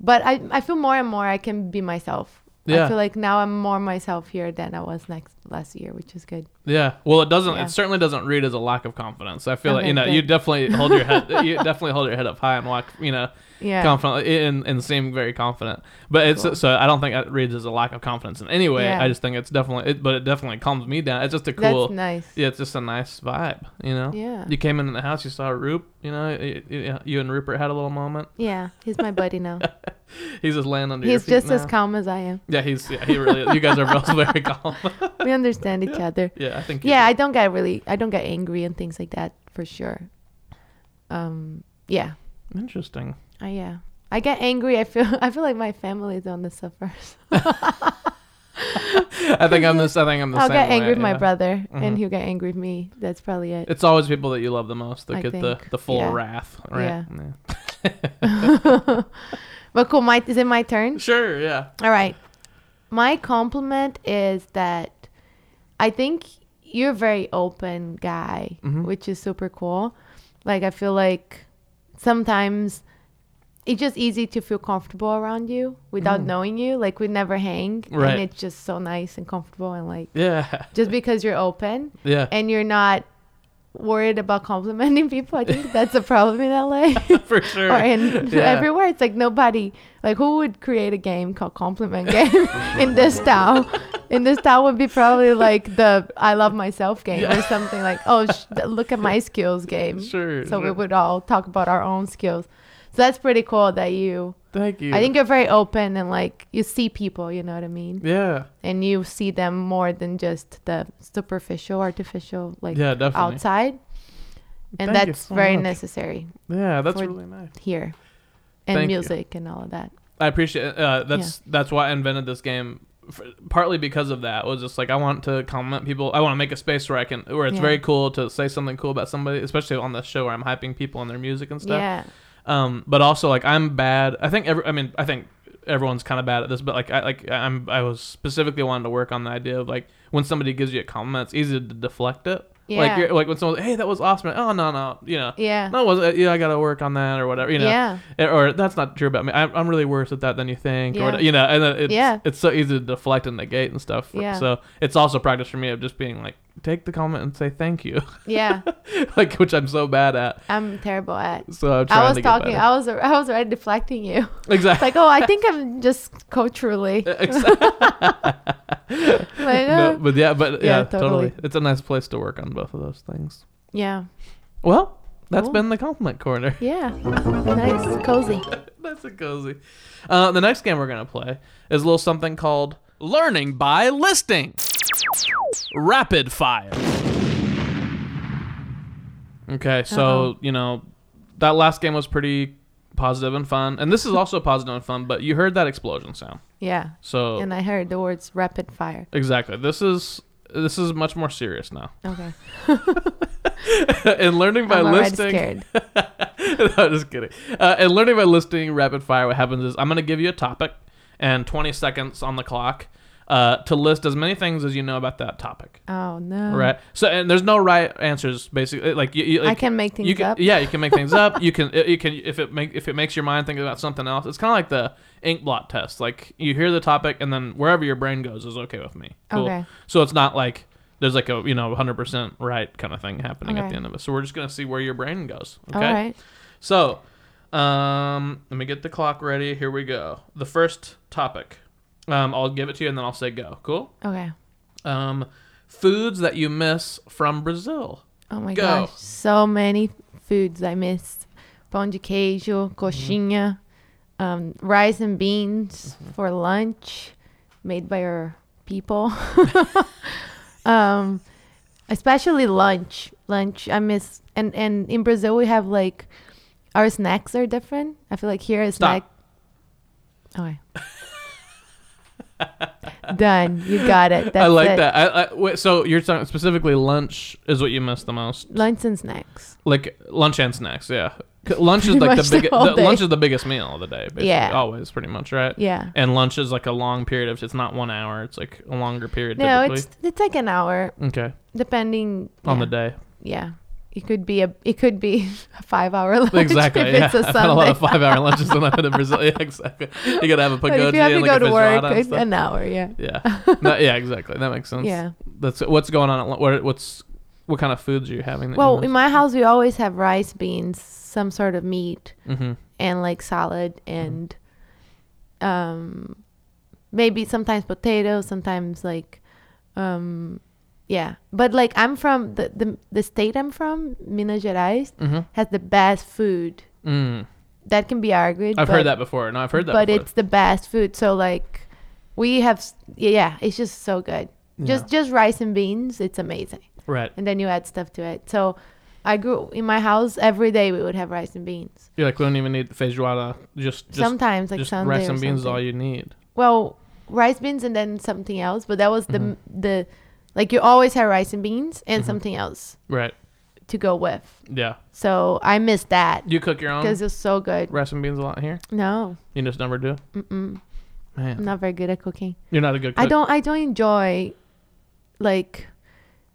but I I feel more and more I can be myself. Yeah. I feel like now I'm more myself here than I was next last year, which is good. Yeah. Well, it doesn't. Yeah. It certainly doesn't read as a lack of confidence. I feel like you know good. you definitely hold your head. you definitely hold your head up high and walk. You know, Yeah. confident and, and seem very confident. But it's Cool. so I don't think it reads as a lack of confidence in any way. Yeah. I just think it's definitely. It, but it definitely calms me down. It's just a cool. That's nice. Yeah, it's just a nice vibe. You know. Yeah. You came in the house. You saw Roop. You know, you, you, you and Rupert had a little moment. Yeah, he's my buddy now. He's just laying under your he's just as calm as I am. Yeah, he's. Yeah, he really. you guys are both very calm. We understand each other. yeah, I think. Yeah. I don't get really, I don't get angry and things like that for sure. Um, yeah, Interesting. I yeah, I get angry. I feel, I feel like my family is on the suffers. I think I'm the. I think I'm the same. I'll get angry way, with my yeah. brother, Mhm. and he'll get angry with me. That's probably it. It's always people that you love the most that I get the, think, the full yeah. wrath, right? Yeah. but cool. My is it my turn? Sure, yeah. All right. My compliment is that I think you're a very open guy, Mhm. which is super cool. Like I feel like sometimes it's just easy to feel comfortable around you without Mm. knowing you. Like we never hang, Right. and it's just so nice and comfortable, and like Yeah. just because you're open Yeah. and you're not worried about complimenting people. I think that's a problem in LA. For sure. or in Yeah. everywhere. It's like nobody, like who would create a game called Compliment Game in this town? In this town would be probably like the I love myself game or something like, oh, sh- look at my skills game. Sure. So we would all talk about our own skills. So that's pretty cool that you. Thank you. I think you're very open and like you see people. You know what I mean? Yeah. And you see them more than just the superficial, artificial, like Yeah, definitely. outside. And Thank that's so very much. necessary Yeah, that's really nice. here and Thank you. music and all of that. I appreciate it. Uh, that's that's why I invented this game. partly because of that was just like I want to compliment people. I want to make a space where I can where it's Yeah. very cool to say something cool about somebody, especially on this show where I'm hyping people and their music and stuff. Yeah. Um, but also like I'm bad. I think every. I mean, I think everyone's kind of bad at this, but like I like I'm. I was specifically wanting to work on the idea of like when somebody gives you a compliment, it's easy to deflect it. Like you're, like when someone, hey, that was awesome. Oh no no, you know. Yeah. No, wasn't. Yeah, I gotta work on that or whatever. You know. Yeah. Or that's not true about me. I'm, I'm really worse at that than you think. Yeah. whatever, you know, and then it's Yeah. it's so easy to deflect and negate and stuff. Yeah. So it's also practice for me of just being like, take the comment and say thank you, Yeah. like which I'm so bad at. I'm terrible at. So I'm trying I was talking. I was. I was already deflecting you. It's exactly. like, oh, I think I'm just culturally. Like, no, uh, but yeah, but yeah, Yeah, totally. totally. It's a nice place to work on both of those things. yeah. Well, that's Cool. been the compliment corner. Yeah. Nice, cozy. That's a cozy. Uh, the next game we're gonna play is a little something called Learning by Listing. Rapid fire. Okay, so you know that last game was pretty positive and fun, and this is also positive and fun. But you heard that explosion sound, Yeah. so And I heard the words rapid fire. exactly. This is this is much more serious now. Okay. and learning by I'm already listing. scared. no, just kidding. Uh, and learning by listing rapid fire, what happens is I'm going to give you a topic and 20 seconds on the clock uh, to list as many things as you know about that topic. Oh no. Right. So, and there's no right answers. Basically, like you, you I can make things you can, up. yeah, you can make things up. You can, you can, if it make, if it makes your mind think about something else, it's kind of like the ink blot test. Like you hear the topic, and then wherever your brain goes is okay with me. Cool. Okay. So it's not like there's like a you know 100% right kind of thing happening at the end of it. So we're just gonna see where your brain goes. Okay. All right. So, um, let me get the clock ready. Here we go. The first topic. Um, I'll give it to you and then I'll say go. Cool. Okay. Um, foods that you miss from Brazil. Oh my Go. gosh, so many foods I miss. Pão de queijo, coxinha, um, rice and beans for lunch, made by our people. um, especially lunch. Lunch I miss, and and in Brazil we have like our snacks are different. I feel like here a snack. Okay. Done. You got it. That's I like it. that. I, I, wait, so you're talking specifically lunch is what you miss the most. Lunch and snacks. Like lunch and snacks. Yeah. Lunch is like the biggest. lunch is the biggest meal of the day. Basically. Yeah. Always, pretty much, right? Yeah. And lunch is like a long period of. It's not one hour. It's like a longer period. No, typically. it's it's like an hour, okay depending on yeah, the day. Yeah, it could be a it could be a five hour lunch. Exactly. If yeah, it's a I've had a lot of five hour lunches when I've been in Brazil. Yeah, exactly. You gotta have a pagoda if you have to go like a to work, feijoada and it's stuff. an hour. Yeah. Yeah. No, yeah, exactly. That makes sense. Yeah. That's what's going on. At, what what's what kind of foods are you having? Well, in my house, we always have rice, beans, some sort of meat, mm-hmm. and like salad, and um, maybe sometimes potatoes, sometimes like, um, yeah. But like I'm from the the the state I'm from, Minas Gerais, Mm-hmm. has the best food. Mm. That can be argued. I've but- heard that before. No, I've heard that. but before. it's the best food. So like, we have yeah, it's just so good. Just just rice and beans, it's amazing. right. And then you add stuff to it. So I grew in my house every day. We would have rice and beans. You're like we don't even need feijoada. Just just Sometimes like just Sunday rice and beans is all you need. Well, rice beans and then something else. But that was the Mhm. the like you always have rice and beans and Mhm. something else Right. to go with. Yeah. So I miss that You cook your own because it's so good. rice and beans a lot here. No, You just never do. mm-mm. Man, I'm not very good at cooking. you're not a good cook. I don't. I don't enjoy. Like,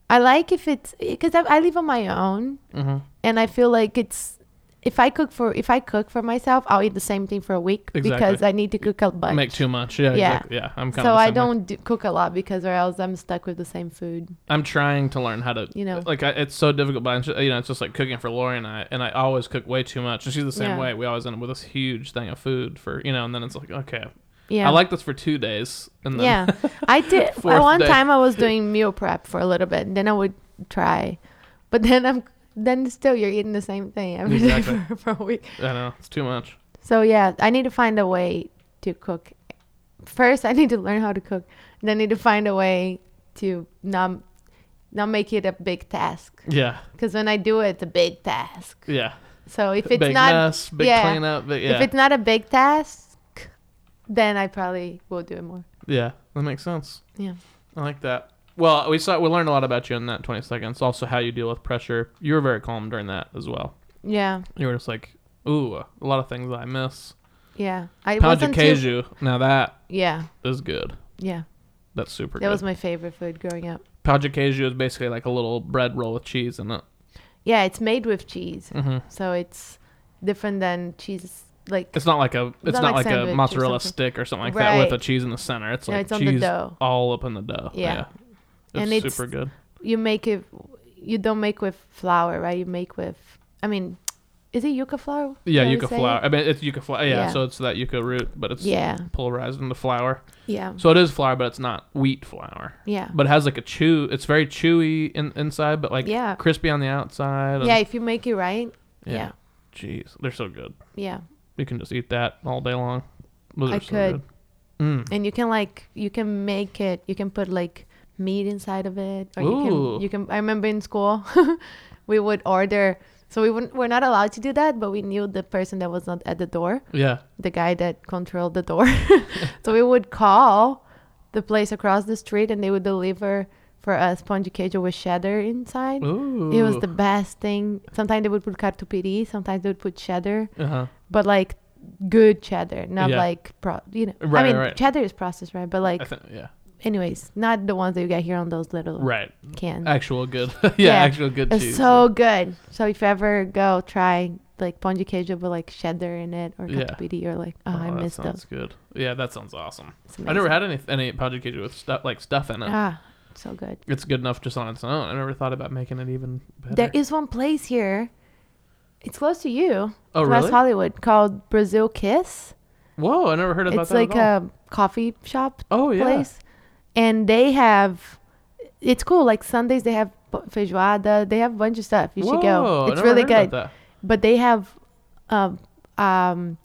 I like if it's because I, I live on my own, Mm-hmm. and I feel like it's if I cook for if I cook for myself, I'll eat the same thing for a week because I need to cook a bunch. Make too much. Yeah, Yeah. exactly. Yeah, I'm kind so. I don't do, cook a lot because or else I'm stuck with the same food. I'm trying to learn how to. You know. like I, it's so difficult, but I'm just, you know, it's just like cooking for Lori and I, and I always cook way too much, and she's the same Yeah. way. We always end up with this huge thing of food for you know, and then it's like okay, Yeah. I like this for two days, and then yeah, I did. At one day. time, I was doing meal prep for a little bit, and then I would try, but then I'm then still you're eating the same thing every day Exactly. for, for a week. I know it's too much. So yeah, I need to find a way to cook. First, I need to learn how to cook. Then I need to find a way to not not make it a big task. Yeah, Because when I do it, it's a big task. yeah. So if it's big not mess, big yeah. cleanup, yeah, if it's not a big task, then I probably will do it more. yeah, that makes sense. Yeah. I like that. Well, we saw we learned a lot about you in that 20 seconds. Also, how you deal with pressure. You were very calm during that as well. Yeah. You were just like, ooh, a lot of things I miss. Yeah. I Pound wasn't too, Keju. Now that Yeah. is good. Yeah. That's super That good. was my favorite food growing up. Pão de queijo is basically like a little bread roll with cheese in it. Yeah, it's made with cheese. hmm So it's different than cheese like It's not like a. It's not like like, a mozzarella something. stick or something like that with a cheese in the center. It's No, like it's cheese dough. all up in the dough. Yeah. Yeah, And it's, it's- super good. you make it you don't make with flour, right? You make with I mean, is it yuca flour? Yeah, yucca flour. it? I mean, it's yucca flour. Yeah, Yeah. so it's that yucca root, but it's Yeah. pulverized into flour. Yeah. So it is flour, but it's not wheat flour. Yeah. But it has like a chew. It's very chewy in, inside, but like yeah. crispy on the outside. Yeah, if you make it right. yeah. Yeah. Jeez, they're so good. Yeah. You can just eat that all day long. Those I so could. Mm. And you can like you can make it you can put like meat inside of it or Ooh. you can you can I remember in school we would order so we wouldn't, we're not allowed to do that, but we knew the person that was not at the door. Yeah. the guy that controlled the door. so we would call the place across the street and they would deliver for us de queijo with cheddar inside. Ooh. It was the best thing. Sometimes they would put catupiry, sometimes they would put cheddar, Uh huh. but like good cheddar, not Yeah. like pro, you know. Right, I mean, right. cheddar is processed, right? But like, think yeah. Anyways, not the ones that you get here on those little Right. cans. Actual good. yeah, Yeah. Actual good it's cheese. so good. So if you ever go try like pão de queijo with like cheddar in it or Yeah. catupiry, you're like, oh, I that miss sounds those. good. Yeah, that sounds awesome. I never had any any cake with stuff like stuff in it. Ah, so good. It's good enough just on its own. I never thought about making it even better. There is one place here. It's close to you, oh West really? Hollywood, called Brazil Kiss. Whoa, I never heard about It's that It's like a coffee shop oh yeah. place, and they have. It's cool. Like Sundays, they have feijoada. They have a bunch of stuff. You should go. It's really good. But they have, um, um,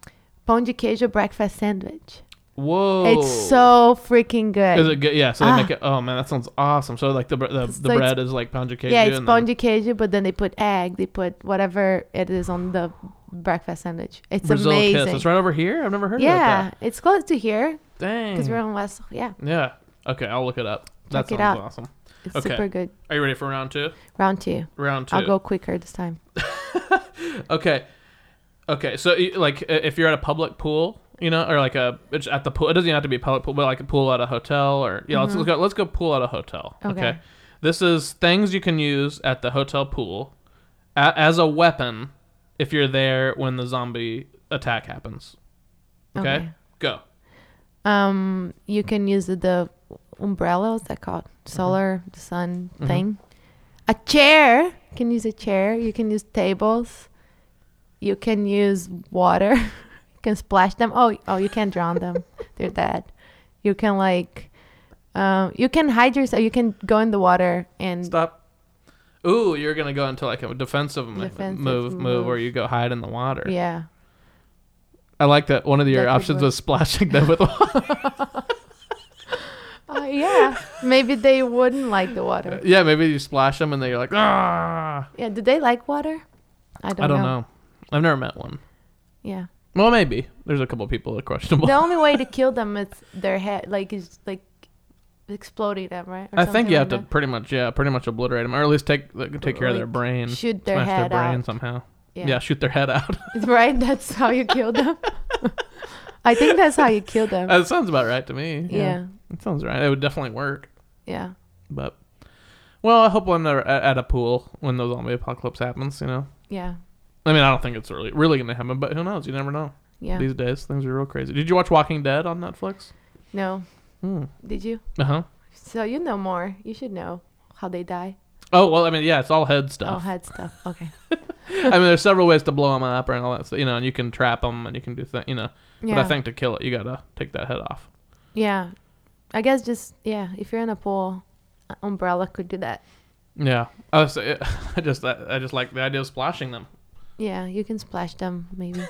pão de queijo breakfast sandwich. Whoa. It's so freaking good. Is it good? Yeah. So they Ah. make it. Oh man, that sounds awesome. So like the the, the like- bread is like pound cake. yeah, it's pão de queijo, but then they put egg. They put whatever it is on the breakfast sandwich. It's Brazil amazing. Kiss. It's right over here. I've never heard yeah, about it's close to here. Dang. because we're on West. Yeah, Yeah. Okay, I'll look it up. That Check it sounds out. awesome. it's Okay. super good. Are you ready for round two? Round two. Round 2 I'll go quicker this time. Okay. Okay. So y- like i- if you're at a public pool, you know, or like a it's at the pool. It doesn't even have to be a public pool, but like a pool at a hotel or yeah. Let's, Mhm. let's go. Let's go pool at a hotel. Okay. Okay. This is things you can use at the hotel pool a, as a weapon if you're there when the zombie attack happens. Okay. Go. Um, you can use the umbrella. What's that called? Mm-hmm. Solar, the sun Mhm. thing. A chair. You can use a chair. You can use tables. You can use water. you can splash them. Oh, oh, you can't drown them. They're dead. You can like, um, you can hide yourself. You can go in the water and Stop. Ooh, you're gonna go into like a defensive, Defensive move, move, where you go hide in the water. yeah. I like that. One of your That options was splashing them with water. Uh, yeah. Maybe they wouldn't like the water. yeah, maybe you splash them and they're like, ah. Yeah. Do they like water? I don't, I don't know. I've never met one. Yeah. Well, maybe. There's a couple people that are questionable. the only way to kill them is their head, like is like exploding them, right? Or I think you have like to pretty much, yeah, pretty much obliterate them, or at least take like, take care of their brain, shoot their smash head their brain out. somehow. Yeah. Yeah. shoot their head out. right. That's how you kill them. I think that's how you kill them. that sounds about right to me. yeah. it sounds right. It would definitely work, Yeah. but well, I hope I'm never at, at a pool when the zombie apocalypse happens. You know. Yeah. I mean, I don't think it's really really gonna happen, but who knows? You never know. Yeah. These days, things are real crazy. Did you watch Walking Dead on Netflix? no. Hmm. Did you? Uh huh. So you know more. You should know how they die. Oh well, I mean, yeah, it's all head stuff. All head stuff. Okay. I mean, there's several ways to blow them up and all that stuff, you know, and you can trap them and you can do things, you know. Yeah. But I think to kill it, you gotta take that head off. Yeah. I guess just yeah. If you're in a pool, uh, umbrella could do that. Yeah, I was, I just, I, just like the idea of splashing them. Yeah, you can splash them maybe.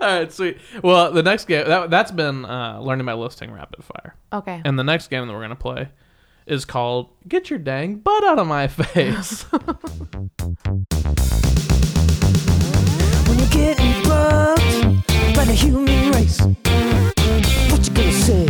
All right, sweet. Well, the next game that that's been uh, learning by listing rapid fire, Okay. and the next game that we're gonna play is called "Get Your Dang Butt Out of My Face." When bugged by the human race, what you gonna say?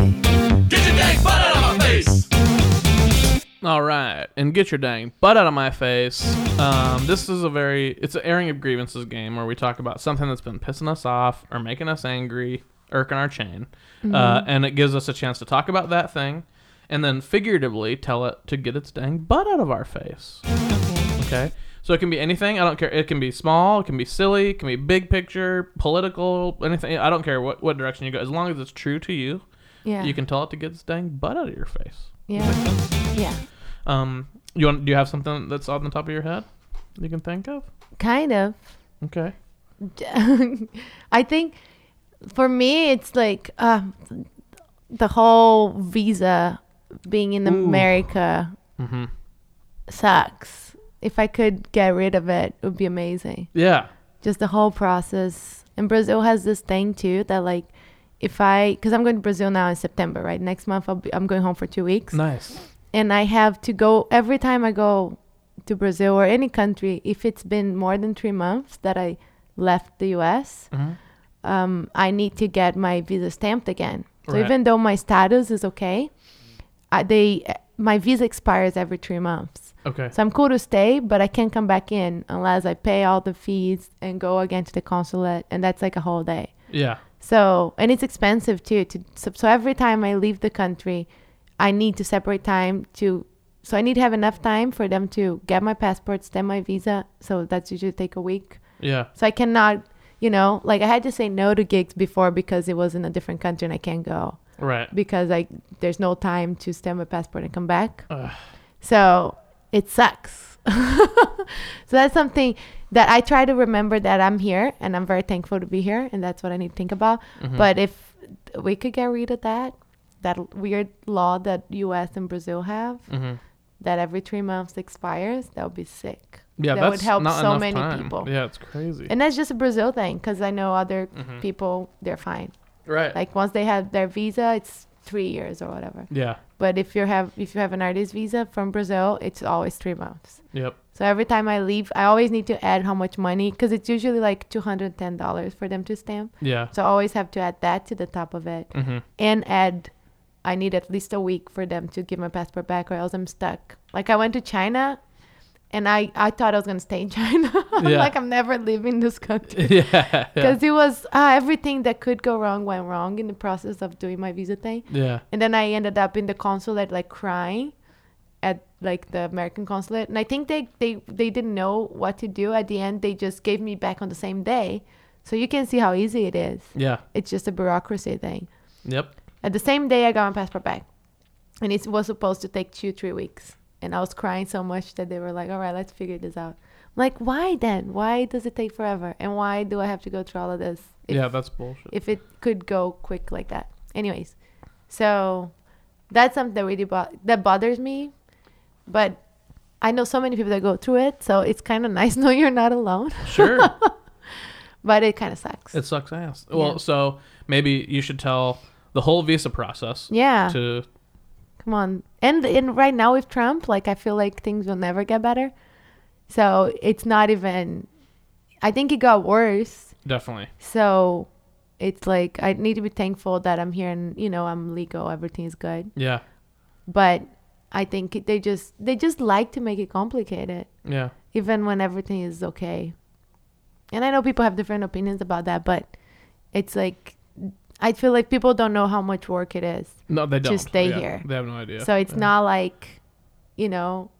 All right, and get your dang butt out of my face. Um, this is a very it's an airing of grievances game where we talk about something that's been pissing us off or making us angry, irking our chain, uh, and it gives us a chance to talk about that thing, and then figuratively tell it to get its dang butt out of our face. Okay. So it can be anything. I don't care. It can be small. It can be silly. It can be big picture, political, anything. I don't care what what direction you go, as long as it's true to you. Yeah. You can tell it to get its dang butt out of your face. Yeah. Yeah. Um, you want? Do you have something that's on the top of your head you can think of? Kind of. Okay. I think for me, it's like uh, the whole visa being in Ooh. America Mm-hmm. sucks. If I could get rid of it, it would be amazing. Yeah. Just the whole process. And Brazil has this thing too that like, if I, because I'm going to Brazil now in September, right? Next month I'll be, I'm going home for two weeks, Nice. and I have to go every time I go to Brazil or any country. If it's been more than three months that I left the U.S., Mm-hmm. um, I need to get my visa stamped again. So Right. even though my status is okay, I, they my visa expires every three months. Okay. So I'm cool to stay, but I can't come back in unless I pay all the fees and go again to the consulate, and that's like a whole day. Yeah. So and it's expensive too. To so, so every time I leave the country, I need to separate time to. So I need to have enough time for them to get my passport, stamp my visa. So that's usually take a week. Yeah. So I cannot, you know, like I had to say no to gigs before because it was in a different country and I can't go Right. because like there's no time to stamp my passport and come back. Ugh. So it sucks. so that's something that I try to remember that I'm here and I'm very thankful to be here and that's what I need to think about. Mhm. But if we could get rid of that, that weird law that US and Brazil have hmm that every three months expires, that would be sick. Yeah. That would help not so many time. people. Yeah, it's crazy. And that's just a Brazil thing because I know other Mhm. people, they're fine. right. Like once they have their visa, it's three years or whatever. yeah. But if you have if you have an artist visa from Brazil, it's always three months. Yep. So every time I leave, I always need to add how much money because it's usually like two hundred ten dollars for them to stamp. Yeah. So I always have to add that to the top of it hmm and add. I need at least a week for them to give my passport back, or else I'm stuck. Like I went to China, and I I thought I was gonna stay in China. I'm Yeah. like I'm never leaving this country yeah. Yeah. because it was uh, everything that could go wrong went wrong in the process of doing my visa thing. Yeah. And then I ended up in the consulate like crying at like the American consulate. And I think they, they, they didn't know what to do. At the end, they just gave me back on the same day. So you can see how easy it is. Yeah. It's just a bureaucracy thing. Yep. At the same day, I got my passport back. And it was supposed to take two, three weeks. And I was crying so much that they were like, all right, let's figure this out. I'm like, why then? Why does it take forever? And why do I have to go through all of this? If yeah, that's bullshit. if it could go quick like that. Anyways, so that's something that really bo- that bothers me, but I know so many people that go through it, so it's kind of nice knowing you're not alone. Sure. But it kind of sucks. it sucks ass. Well, Yeah. so maybe you should tell the whole visa process yeah, to come on. And and right now with Trump, like I feel like things will never get better. So it's not even. I think it got worse. definitely. So it's like I need to be thankful that I'm here and you know I'm legal. Everything is good. Yeah. but I think they just they just like to make it complicated, Yeah. even when everything is okay. And I know people have different opinions about that, but it's like I feel like people don't know how much work it is. No, they don't. Just stay Yeah, here. They have no idea. So it's Yeah. not like, you know,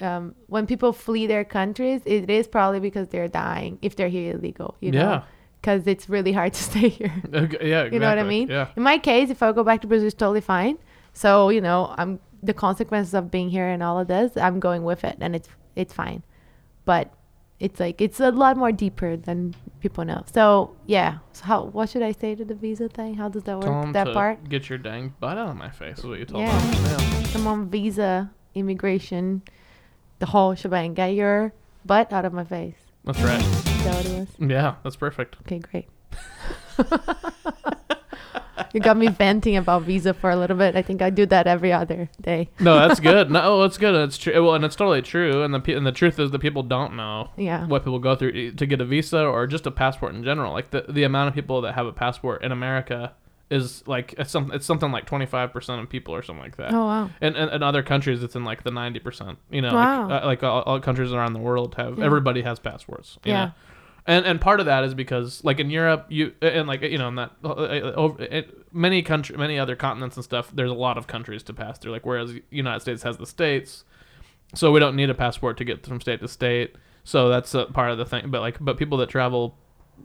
um, when people flee their countries, it is probably because they're dying if they're here illegal. You know, Yeah. because it's really hard to stay here. Okay, yeah, You know what I mean? Yeah. In my case, if I go back to Brazil, it's totally fine. So you know, I'm the consequences of being here and all of this. I'm going with it, and it's it's fine. But it's like it's a lot more deeper than people know. So yeah. So how? What should I say to the visa thing? How does that Tell work? 'em That to part? Get your dang butt out of my face is what you told Yeah. them. Come on, visa, immigration, the whole shebang. Get your butt out of my face. That's right. Is that what it was? Yeah, that's perfect. Okay, great. you got me venting about visa for a little bit. I think I do that every other day. No, that's good. No, it's good. It's true. Well, and it's totally true. And the pe- and the truth is that people don't know Yeah. what people go through to get a visa or just a passport in general. Like the the amount of people that have a passport in America is like it's something it's something like 25% of people or something like that. Oh wow. And, and in other countries, it's in like the 90%. You know, Wow. like, uh, like all, all countries around the world have, Yeah. everybody has passports. You Yeah. Know? And, and part of that is because like in Europe you and like you know in that uh, uh, over it, many country many other continents and stuff there's a lot of countries to pass through like whereas the United States has the states so we don't need a passport to get from state to state so that's a part of the thing but like but people that travel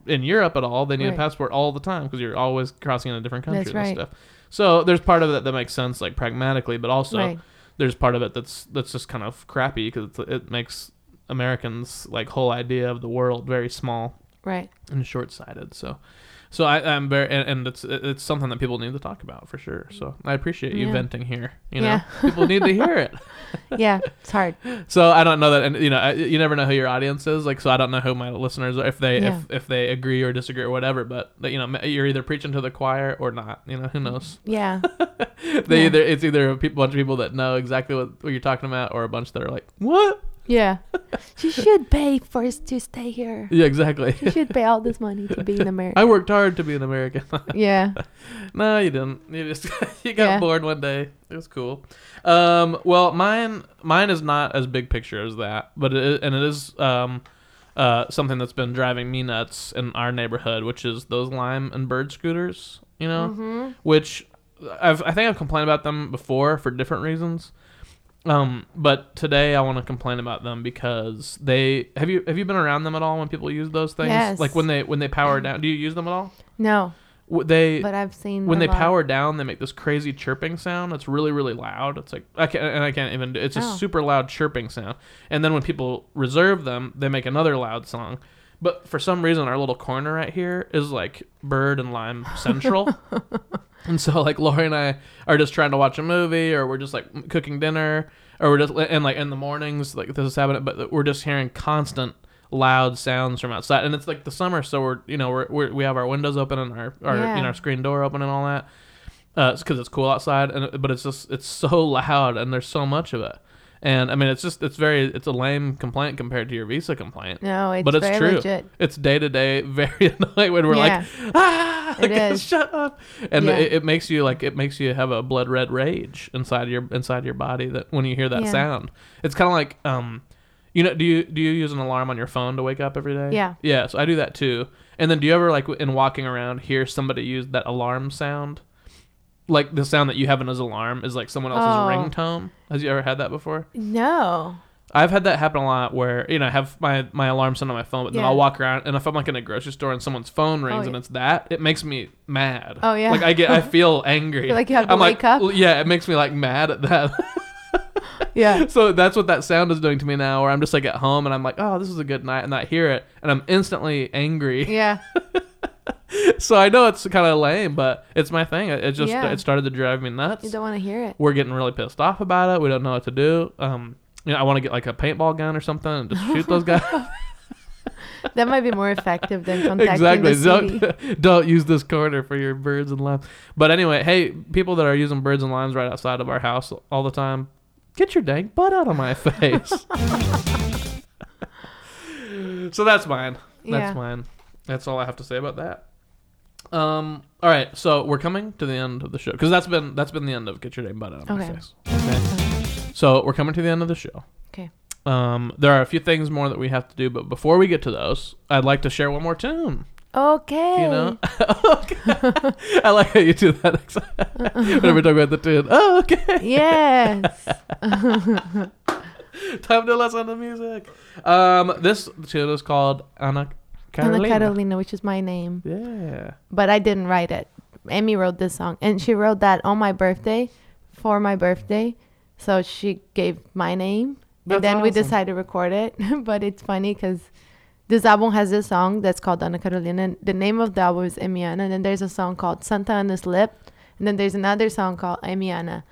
in Europe at all they need Right. a passport all the time because you're always crossing in a different country That's and right. stuff so there's part of that that makes sense like pragmatically but also Right. there's part of it that's that's just kind of crappy because it makes Americans like whole idea of the world very small Right. and short-sighted. So, so I, I'm very and, and it's it's something that people need to talk about for sure. So I appreciate you Yeah. venting here. You know, Yeah. people need to hear it. Yeah. It's hard. So I don't know that, and you know, I, you never know who your audience is. Like, so I don't know who my listeners are, if they Yeah. if, if they agree or disagree or whatever. But you know, you're either preaching to the choir or not. You know, who mm, knows? Yeah. They either it's either a pe- bunch of people that know exactly what, what you're talking about, or a bunch that are like, what? Yeah. she should pay first to stay here. Yeah, exactly. She should pay all this money to be an American. I worked hard to be an American. yeah. no, you didn't. You just you got Yeah. bored one day. It was cool. Um, well, mine mine is not as big picture as that, but it is, and it is um, uh, something that's been driving me nuts in our neighborhood, which is those lime and bird scooters. You know, Mm-hmm. which I've I think I've complained about them before for different reasons. Um, but today I want to complain about them because they have you have you been around them at all when people use those things? Yes. Like when they when they power down, do you use them at all? No, They but I've seen when they lot. power down, they make this crazy chirping sound. It's really, really loud. It's like I can't, and I can't even. do It's a Oh. super loud chirping sound. And then when people reserve them, they make another loud song. But for some reason, our little corner right here is like bird and lime central. and so like Lori and I are just trying to watch a movie, or we're just like cooking dinner, or we're just and like in the mornings, like this is happening. But we're just hearing constant loud sounds from outside, and it's like the summer, so we're you know we're, we're we have our windows open and our our Yeah. you know our screen door open and all that. Uh, it's because it's cool outside, and but it's just it's so loud, and there's so much of it. And I mean, it's just it's very it's a lame complaint compared to your Visa complaint. No, it's but it's very true. legit. It's day to day, very annoying when we're Yeah. like, ah, It like, is. shut up, and Yeah. it, it makes you like it makes you have a blood red rage inside your inside your body that when you hear that Yeah. sound, it's kind of like um, you know, do you do you use an alarm on your phone to wake up every day? Yeah. yeah. So I do that too. And then do you ever like in walking around hear somebody use that alarm sound? Like the sound that you have in as alarm is like someone else's Oh. ringtone. Has you ever had that before? No. I've had that happen a lot where, you know, I have my, my alarm set on my phone, but then I'll walk around and if I'm like in a grocery store and someone's phone oh, rings Oh, and it's that, it makes me mad. Oh, yeah. Like I get I feel angry. Like you have to I'm wake like, up? Yeah, it makes me like mad at that. Yeah. so that's what that sound is doing to me now where I'm just like at home and I'm like, "Oh, this is a good night." And I hear it and I'm instantly angry. Yeah. so I know it's kind of lame, but it's my thing. It, it just Yeah. it started to drive me nuts You don't want to hear it. we're getting really pissed off about it. We don't know what to do. Um, you know, I want to get like a paintball gun or something and just shoot those guys. That might be more effective than contacting exactly. the city. Don't, don't use this corner for your birds and limes. But anyway, hey, people that are using birds and limes right outside of our house all the time, get your dang butt out of my face. so that's mine. That's Yeah. mine. That's all I have to say about that. Um. All right. So we're coming to the end of the show because that's been that's been the end of get your Name butt out of my Okay. face. Okay. So we're coming to the end of the show. Okay. Um, there are a few things more that we have to do, but before we get to those, I'd like to share one more tune. Okay. You know, okay. I like how you do that whenever we talk about the tune. Oh, okay. Yes. Time to listen to music. Um, this tune is called Anna Carolina. Anna Carolina, which is my name, Yeah. but I didn't write it. Emmy wrote this song, and she wrote that on my birthday, for my birthday. So she gave my name, That's and then we decided to record it. but it's funny because this album has this song that's called Anna Carolina. And the name of the album is Amyana, and then there's a song called Santa Anna's Lip, and then there's another song called Amyana.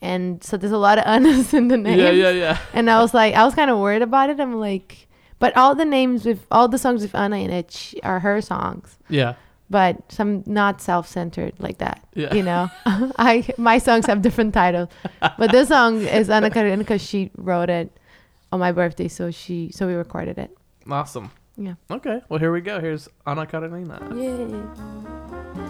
And so there's a lot of Annas in the name. Yeah, yeah, yeah. And I was like, I was kind of worried about it. I'm like, but all the names with all the songs with Anna in it are her songs, Yeah. but some not self-centered like that. Yeah. You know, I my songs have different titles, but this song is Anna Carolina because she wrote it on my birthday, so she so we recorded it. Awesome. Yeah. Okay. Well, here we go. Here's Anna Carolina. Yay.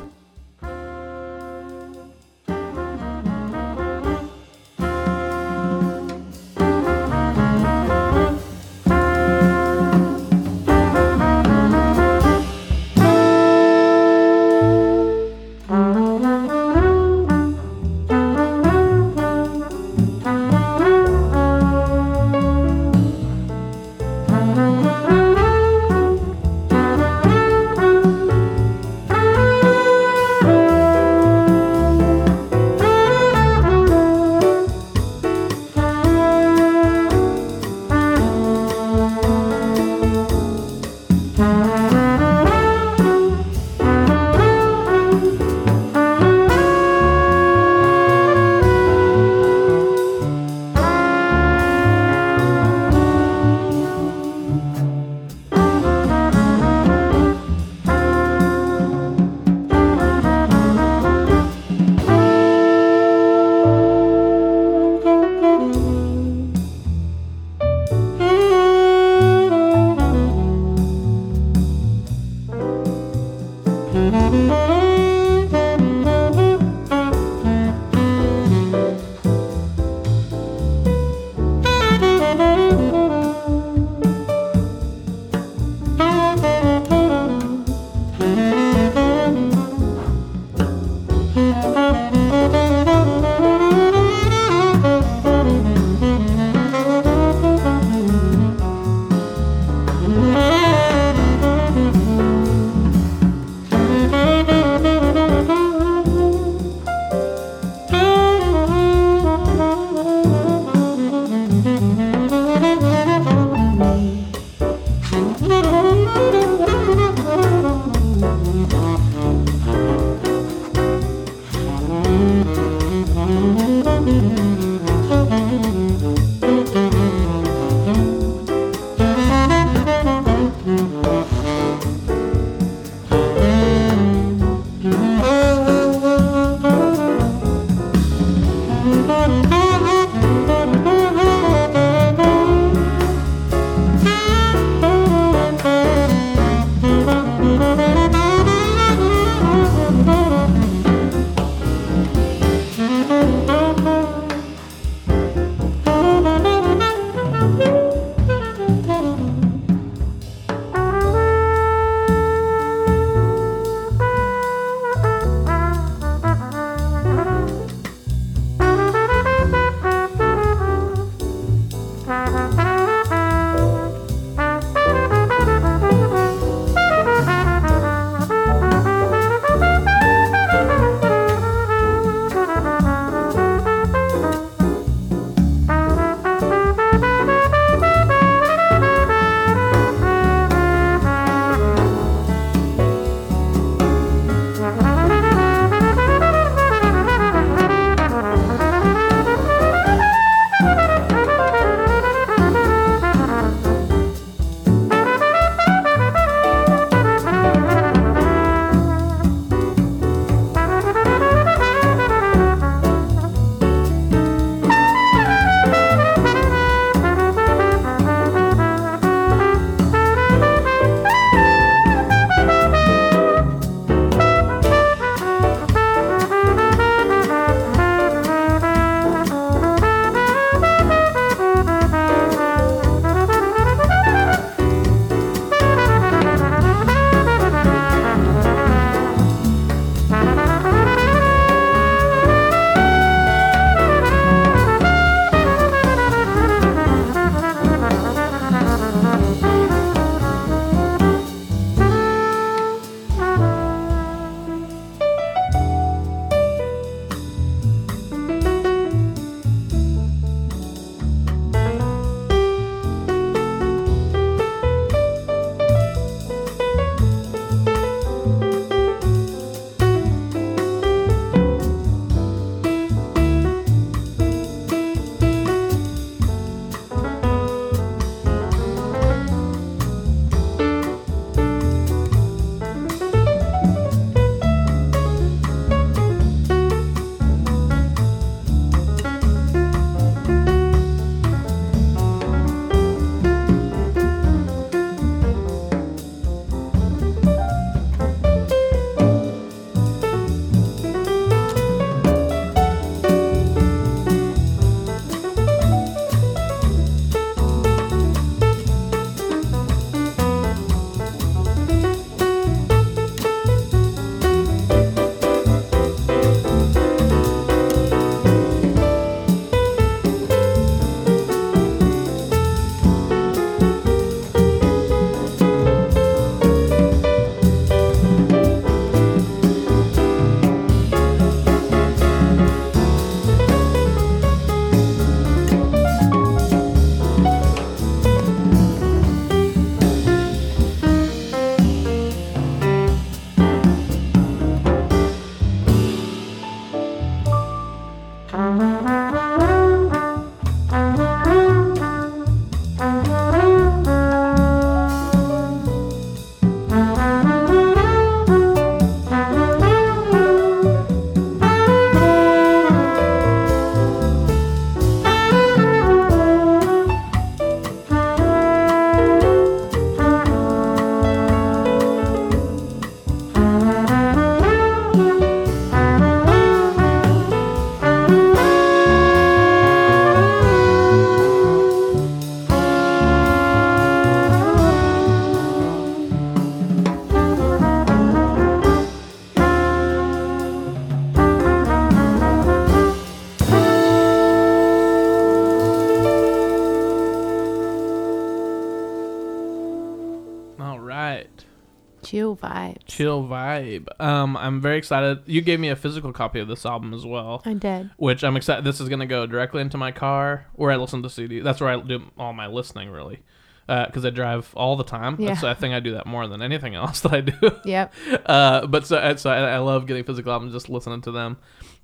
Very excited. You gave me a physical copy of this album as well, I did. which I'm excited. This is gonna go directly into my car where I listen to CD. That's where I do all my listening, really, because I drive all the time. Yeah. So I think I do that more than anything else that I do. Yep. uh, but so, so I, I love getting physical albums, just listening to them,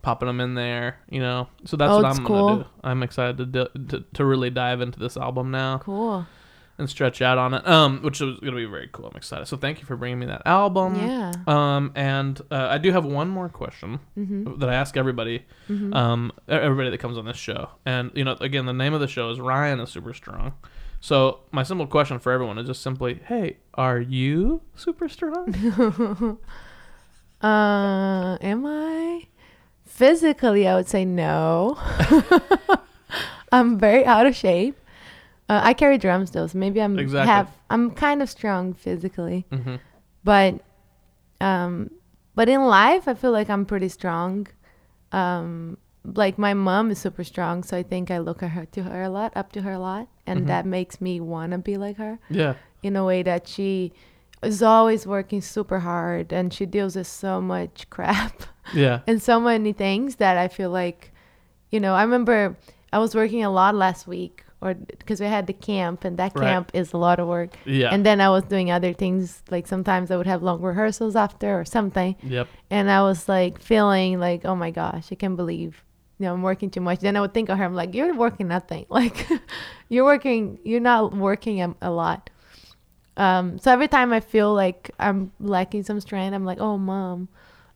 popping them in there. You know, so that's Old what I'm school. gonna do. I'm excited to, to to really dive into this album now Cool. And stretch out on it. Um, which is gonna be very cool. I'm excited. So thank you for bringing me that album. Yeah. Um, and uh, I do have one more question Mm-hmm. that I ask everybody, um, e- everybody that comes on this show. And you know, again, the name of the show is Ryan is super strong. So my simple question for everyone is just simply, hey, are you super strong? Uh, am I? Physically, I would say no. I'm very out of shape. Uh, I carry drums though, so maybe I'm Exactly. have I'm kind of strong physically, mm-hmm. but um, but in life, I feel like I'm pretty strong. Um, like my mom is super strong, so I think I look at her to her a lot, up to her a lot, and Mhm. that makes me wanna be like her Yeah. in a way that she is always working super hard and she deals with so much crap Yeah. and so many things that I feel like, you know, I remember I was working a lot last week or because we had the camp and that Right. camp is a lot of work. Yeah. And then I was doing other things like sometimes I would have long rehearsals after or something. yep. And I was like feeling like, oh my gosh, I can't believe, you know, I'm working too much. Then I would think of her, I'm like, you're working nothing. Like, you're working, you're not working a, a lot. Um, so every time I feel like I'm lacking some strength, I'm like, oh, mom.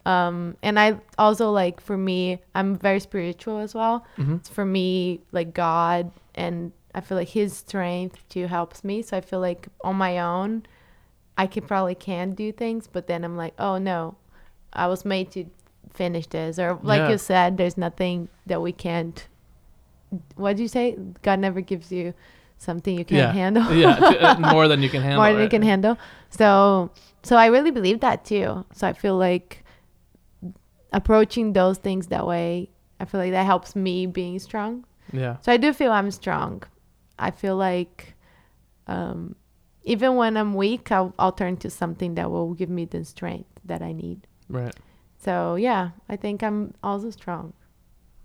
Um, and I also like, for me, I'm very spiritual as well. Mhm. For me, like God, and I feel like His strength too helps me. So I feel like on my own, I could probably can do things, but then I'm like, oh no, I was made to finish this, or like Yeah. you said, there's nothing that we can't. What did you say? God never gives you something you can't yeah. handle. yeah. uh, More than you can handle. more than you can handle. So, so I really believe that too. So I feel like approaching those things that way, I feel like that helps me being strong. Yeah. So I do feel I'm strong. I feel like um, even when I'm weak, I'll, I'll turn to something that will give me the strength that I need. Right. So yeah, I think I'm also strong.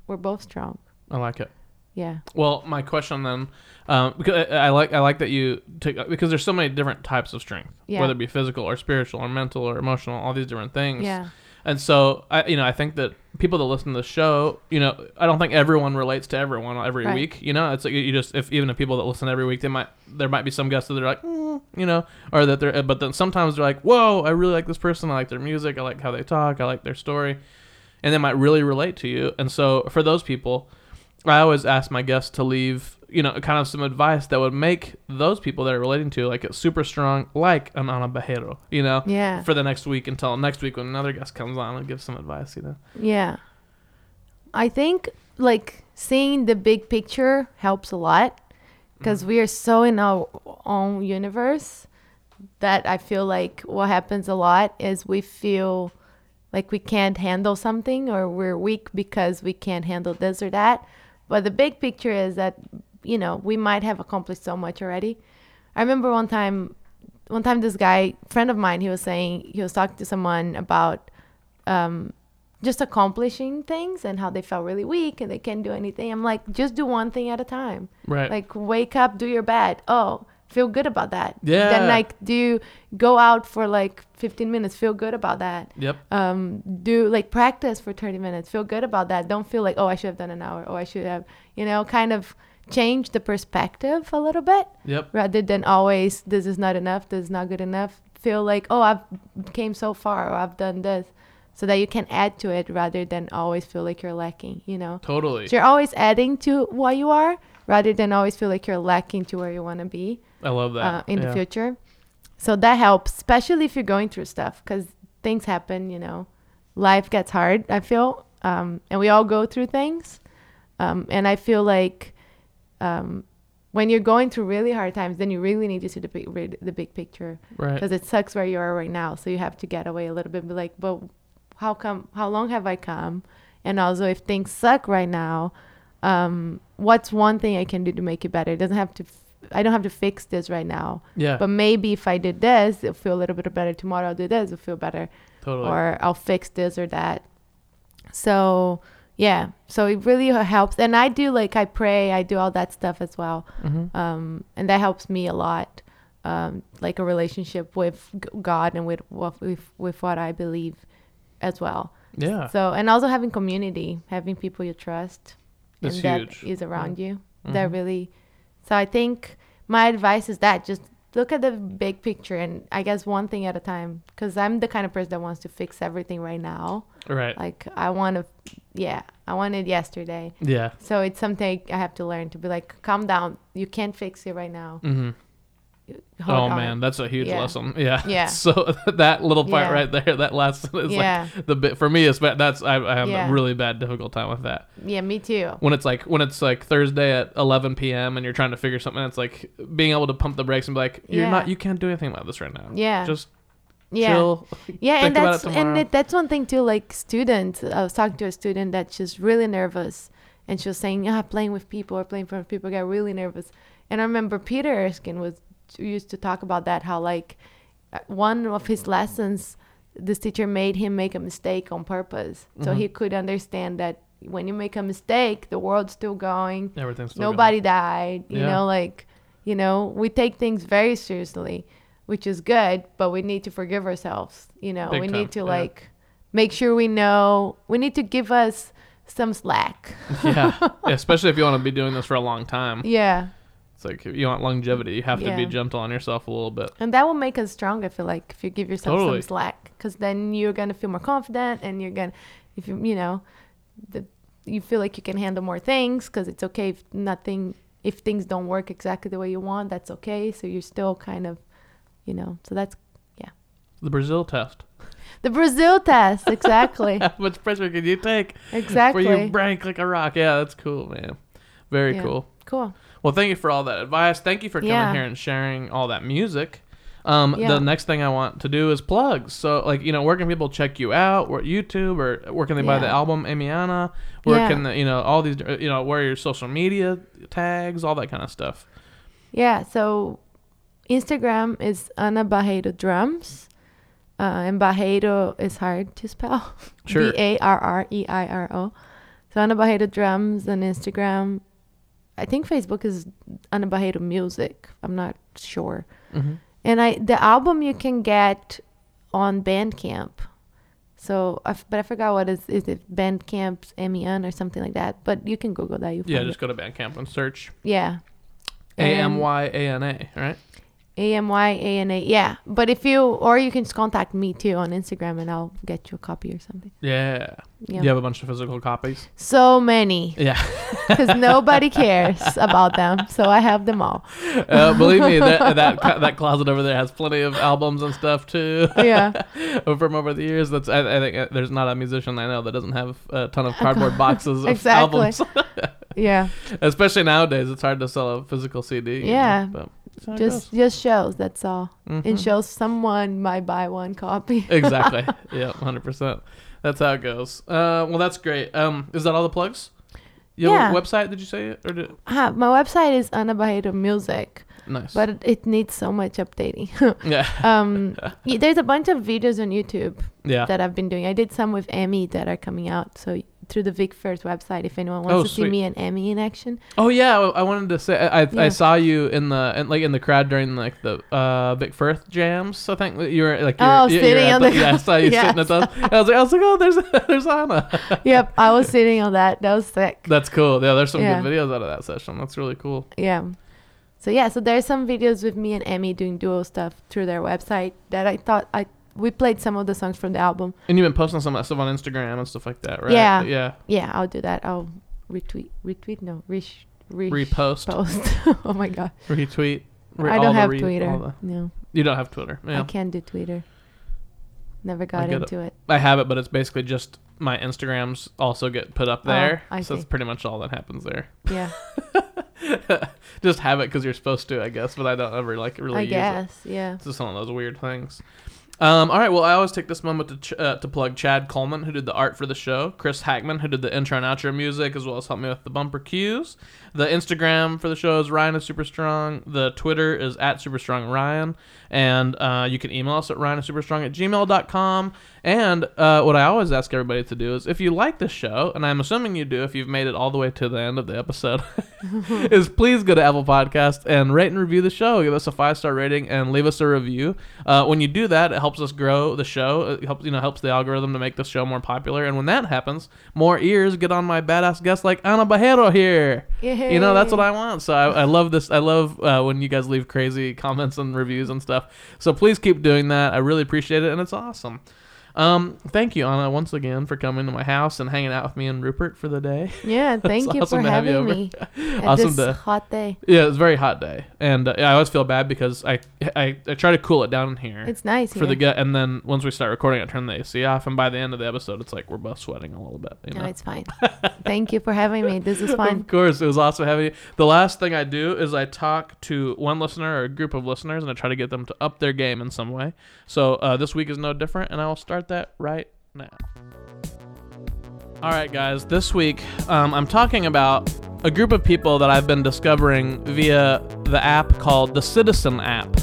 We're both strong. I like it. Yeah. Well, my question then, um, because I, like I like that you take because there's so many different types of strength, Yeah. whether it be physical or spiritual or mental or emotional, all these different things. Yeah. And so I, you know, I think that people that listen to the show, you know, I don't think everyone relates to everyone every Right. week. You know, it's like you just if even the people that listen every week, they might there might be some guests that they're like, mm, you know, or that they're, but then sometimes they're like, whoa, I really like this person. I like their music. I like how they talk. I like their story, and they might really relate to you. And so for those people, I always ask my guests to leave, you know, kind of some advice that would make those people that are relating to like a super strong, like an Ana Barreiro, you know, Yeah. for the next week until next week when another guest comes on and gives some advice, you know. Yeah. I think like seeing the big picture helps a lot because mm-hmm. we are so in our own universe that I feel like what happens a lot is we feel like we can't handle something or we're weak because we can't handle this or that. But the big picture is that, you know, we might have accomplished so much already. I remember one time, one time this guy, friend of mine, he was saying, he was talking to someone about um, just accomplishing things and how they felt really weak and they can't do anything. I'm like, just do one thing at a time. Right. Like wake up, do your bed. Oh, feel good about that. Yeah. Then like do go out for like 15 minutes. Feel good about that. yep. Um, do like practice for 30 minutes. Feel good about that. Don't feel like oh I should have done an hour. Oh I should have you know kind of change the perspective a little bit Yep. rather than always this is not enough. This is not good enough. Feel like oh I've came so far or I've done this. So that you can add to it rather than always feel like you're lacking, you know? Totally. So you're always adding to what you are rather than always feel like you're lacking to where you want to be I love that. uh, in Yeah. the future. So that helps, especially if you're going through stuff because things happen, you know. Life gets hard, I feel. Um, and we all go through things. Um, and I feel like um, when you're going through really hard times, then you really need to see the big, re- the big picture Right. because it sucks where you are right now. So you have to get away a little bit, and be like, but how come? How long have I come? And also, if things suck right now, um, what's one thing I can do to make it better? It doesn't have to f- I don't have to fix this right now. Yeah. But maybe if I did this, it'll feel a little bit better. Tomorrow I'll do this, it'll feel better. totally. Or I'll fix this or that. So yeah, so it really helps. And I do like I pray, I do all that stuff as well. Mhm. Um, and that helps me a lot. Um, like a relationship with God and with what with, with what I believe as well. Yeah. So and also having community, having people you trust, That's and huge. is around you. That Mhm. really. So I think my advice is that just look at the big picture and I guess one thing at a time. Because I'm the kind of person that wants to fix everything right now. Right. Like I want to, yeah, I wanted yesterday. yeah. So it's something I have to learn to be like, calm down. You can't fix it right now. Mm hmm Oh man, that's a huge Yeah. lesson. Yeah. Yeah. So that little part Yeah. right there, that lesson is Yeah. like the bit for me. Is that's I, I have Yeah. a really bad difficult time with that. Yeah, me too. When it's like when it's like Thursday at 11 p.m. and you're trying to figure something, it's like being able to pump the brakes and be like, you're not, you can't do anything about this right now. Yeah. Just Yeah. chill. Yeah, and that's and it, that's one thing too. Like students, I was talking to a student that's just really nervous, and she was saying, "Ah, playing with people or playing in front of people, I got really nervous." And I remember Peter Erskine was used to talk about that how like one of his lessons, this teacher made him make a mistake on purpose, so Mhm. he could understand that when you make a mistake, the world's still going. Everything's still Nobody died. You Yeah. know, like you know, we take things very seriously, which is good, but we need to forgive ourselves. You know, Big we time, need to yeah. like make sure we know. We need to give us some slack. yeah. Yeah, Especially if you want to be doing this for a long time. Yeah, It's like if you want longevity, you have to be gentle on yourself a little bit. and that will make us strong. I feel like if you give yourself Totally. some slack, because then you're gonna feel more confident, and you're gonna, if you you know, the you feel like you can handle more things because it's okay if nothing if things don't work exactly the way you want. That's okay. So you're still kind of, you know. So that's yeah. The Brazil test. The Brazil test, exactly. How much pressure can you take exactly. where you break like a rock? Yeah, that's cool, man. Very Yeah. cool. cool. Well, thank you for all that advice. Thank you for coming Yeah. here and sharing all that music. Um, Yeah. The next thing I want to do is plugs. So, like, you know, where can people check you out? Where YouTube or where can they buy the album Amyana? Where can the, you know all these uh, you know where are your social media tags, all that kind of stuff. Yeah. So Instagram is Ana Barreiro Drums. Uh, and Barreiro is hard to spell. Sure. B A R R E I R O. So Ana Barreiro Drums on Instagram. I think Facebook is Ana Barreiro Music. I'm not sure. Mm-hmm. And I the album you can get on Bandcamp. So, I f- but I forgot what is is it Bandcamp's Amian or something like that. But you can Google that. You Yeah, just it. go to Bandcamp and search yeah. A M Y A N A. Right? A M Y A N A. Yeah. But if you or you can just contact me too on Instagram and I'll get you a copy or something. Yeah. Yeah. You have a bunch of physical copies. So many Yeah. because nobody cares about them. So I have them all. uh, believe me, that that that closet over there has plenty of albums and stuff too. Yeah. from over the years. That's I, I think uh, there's not a musician I know that doesn't have a ton of cardboard boxes of Exactly. albums. Yeah. Especially nowadays, it's hard to sell a physical CD. you know, Yeah. but that's how it Just just shows. That's all. Mhm. It shows someone might buy one copy. exactly. Yeah, hundred percent. That's how it goes. Uh, well, that's great. Um, is that all the plugs? You have a Yeah. website? Did you say it or did? Ah, my website is Ana Barreiro Music, Nice. but it, needs so much updating. yeah, um, there's a bunch of videos on YouTube yeah. that I've been doing. I did some with Emmy that are coming out. So through the Vic Firth website, if anyone wants Oh, to sweet. see me and Emmy in action. Oh yeah, I wanted to say I I, I saw you in the in, like in the crowd during like the uh Vic Firth jams. I think that you were like you Oh, were, you- you sitting at on the- yeah. I saw you Yes. sitting at those. I was like I was like oh there's there's Anna. yep, I was sitting on that. That was sick. That's cool. Yeah, there's some Yeah. good videos out of that session. That's really cool. Yeah. So yeah, so there's some videos with me and Emmy doing duo stuff through their website that I thought I we played some of the songs from the album. And you've been posting some of that stuff on Instagram and stuff like that, right? Yeah. Yeah. Yeah, I'll do that. I'll retweet, retweet, no, resh, resh Repost, post. oh my god, retweet. re- I don't have re- Twitter. the- No, you don't have Twitter. Yeah. I can't do Twitter. Never got get it. into it. I have it, but it's basically just my Instagrams also get put up Oh, there. I so see. that's pretty much all that happens there. Yeah, just have it because you're supposed to, I guess. But I don't ever like really I use it. guess. Yeah. It's just one of those weird things. Um, all right. Well, I always take this moment to ch- uh, to plug Chad Coleman, who did the art for the show, Chris Hackman, who did the intro and outro music, as well as helped me with the bumper cues. The Instagram for the show is Ryan is Super Strong. The Twitter is at Super Strong Ryan, and uh, you can email us at Ryan is Super Strong at gmail.com. And uh, what I always ask everybody to do is, if you like this show, and I'm assuming you do, if you've made it all the way to the end of the episode, is please go to Apple Podcast and rate and review the show. Give us a five star rating and leave us a review. Uh, when you do that, it helps us grow the show. It helps you know helps the algorithm to make the show more popular. And when that happens, more ears get on my badass guests like Ana Barreiro here. You know that's what I want. So I, I love this. I love uh, when you guys leave crazy comments and reviews and stuff. So please keep doing that. I really appreciate it, and it's awesome. Um, thank you, Anna, once again for coming to my house and hanging out with me and Rupert for the day. Yeah, thank you awesome for to have you having me. Awesome this to- hot day. Yeah, it's a very hot day, and uh, I always feel bad because I, I I try to cool it down in here It's nice for here. the gut, and then once we start recording, I turn the AC off, and by the end of the episode, it's like we're both sweating a little bit. You no, it's fine. thank you for having me. This is fun. Of course, it was awesome having you. The last thing I do is I talk to one listener or a group of listeners, and I try to get them to up their game in some way. So uh, this week is no different, and I will start that right now. All right, guys. This week, um, I'm talking about a group of people that I've been discovering via the app called the Citizen app.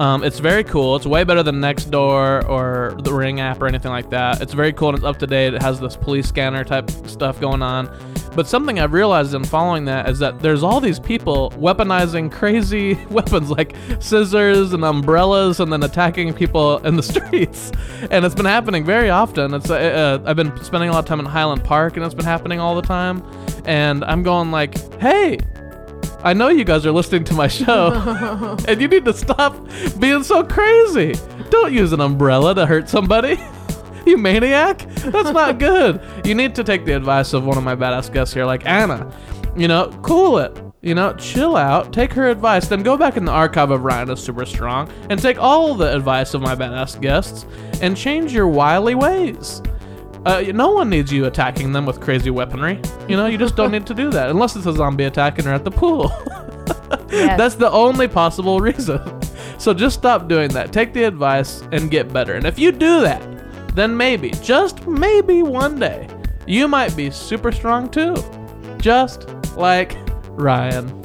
Um, it's very cool. It's way better than Nextdoor or the Ring app or anything like that. It's very cool and it's up to date. It has this police scanner type stuff going on. But something I've realized in following that is that there's all these people weaponizing crazy weapons like scissors and umbrellas and then attacking people in the streets. And it's been happening very often. It's uh, uh, I've been spending a lot of time in Highland Park and it's been happening all the time. And I'm going like, hey, I know you guys are listening to my show, and you need to stop being so crazy. Don't use an umbrella to hurt somebody. You maniac? That's not good. You need to take the advice of one of my badass guests here, like Anna. You know, cool it. You know, chill out, take her advice, then go back in the archive of Ryan is Super Strong and take all the advice of my badass guests and change your wily ways. Uh, no one needs you attacking them with crazy weaponry. You know, you just don't need to do that unless it's a zombie attacking her at the pool. Yes. That's the only possible reason. So just stop doing that. Take the advice and get better. And if you do that, then maybe, just maybe one day, you might be super strong too. Just like Ryan.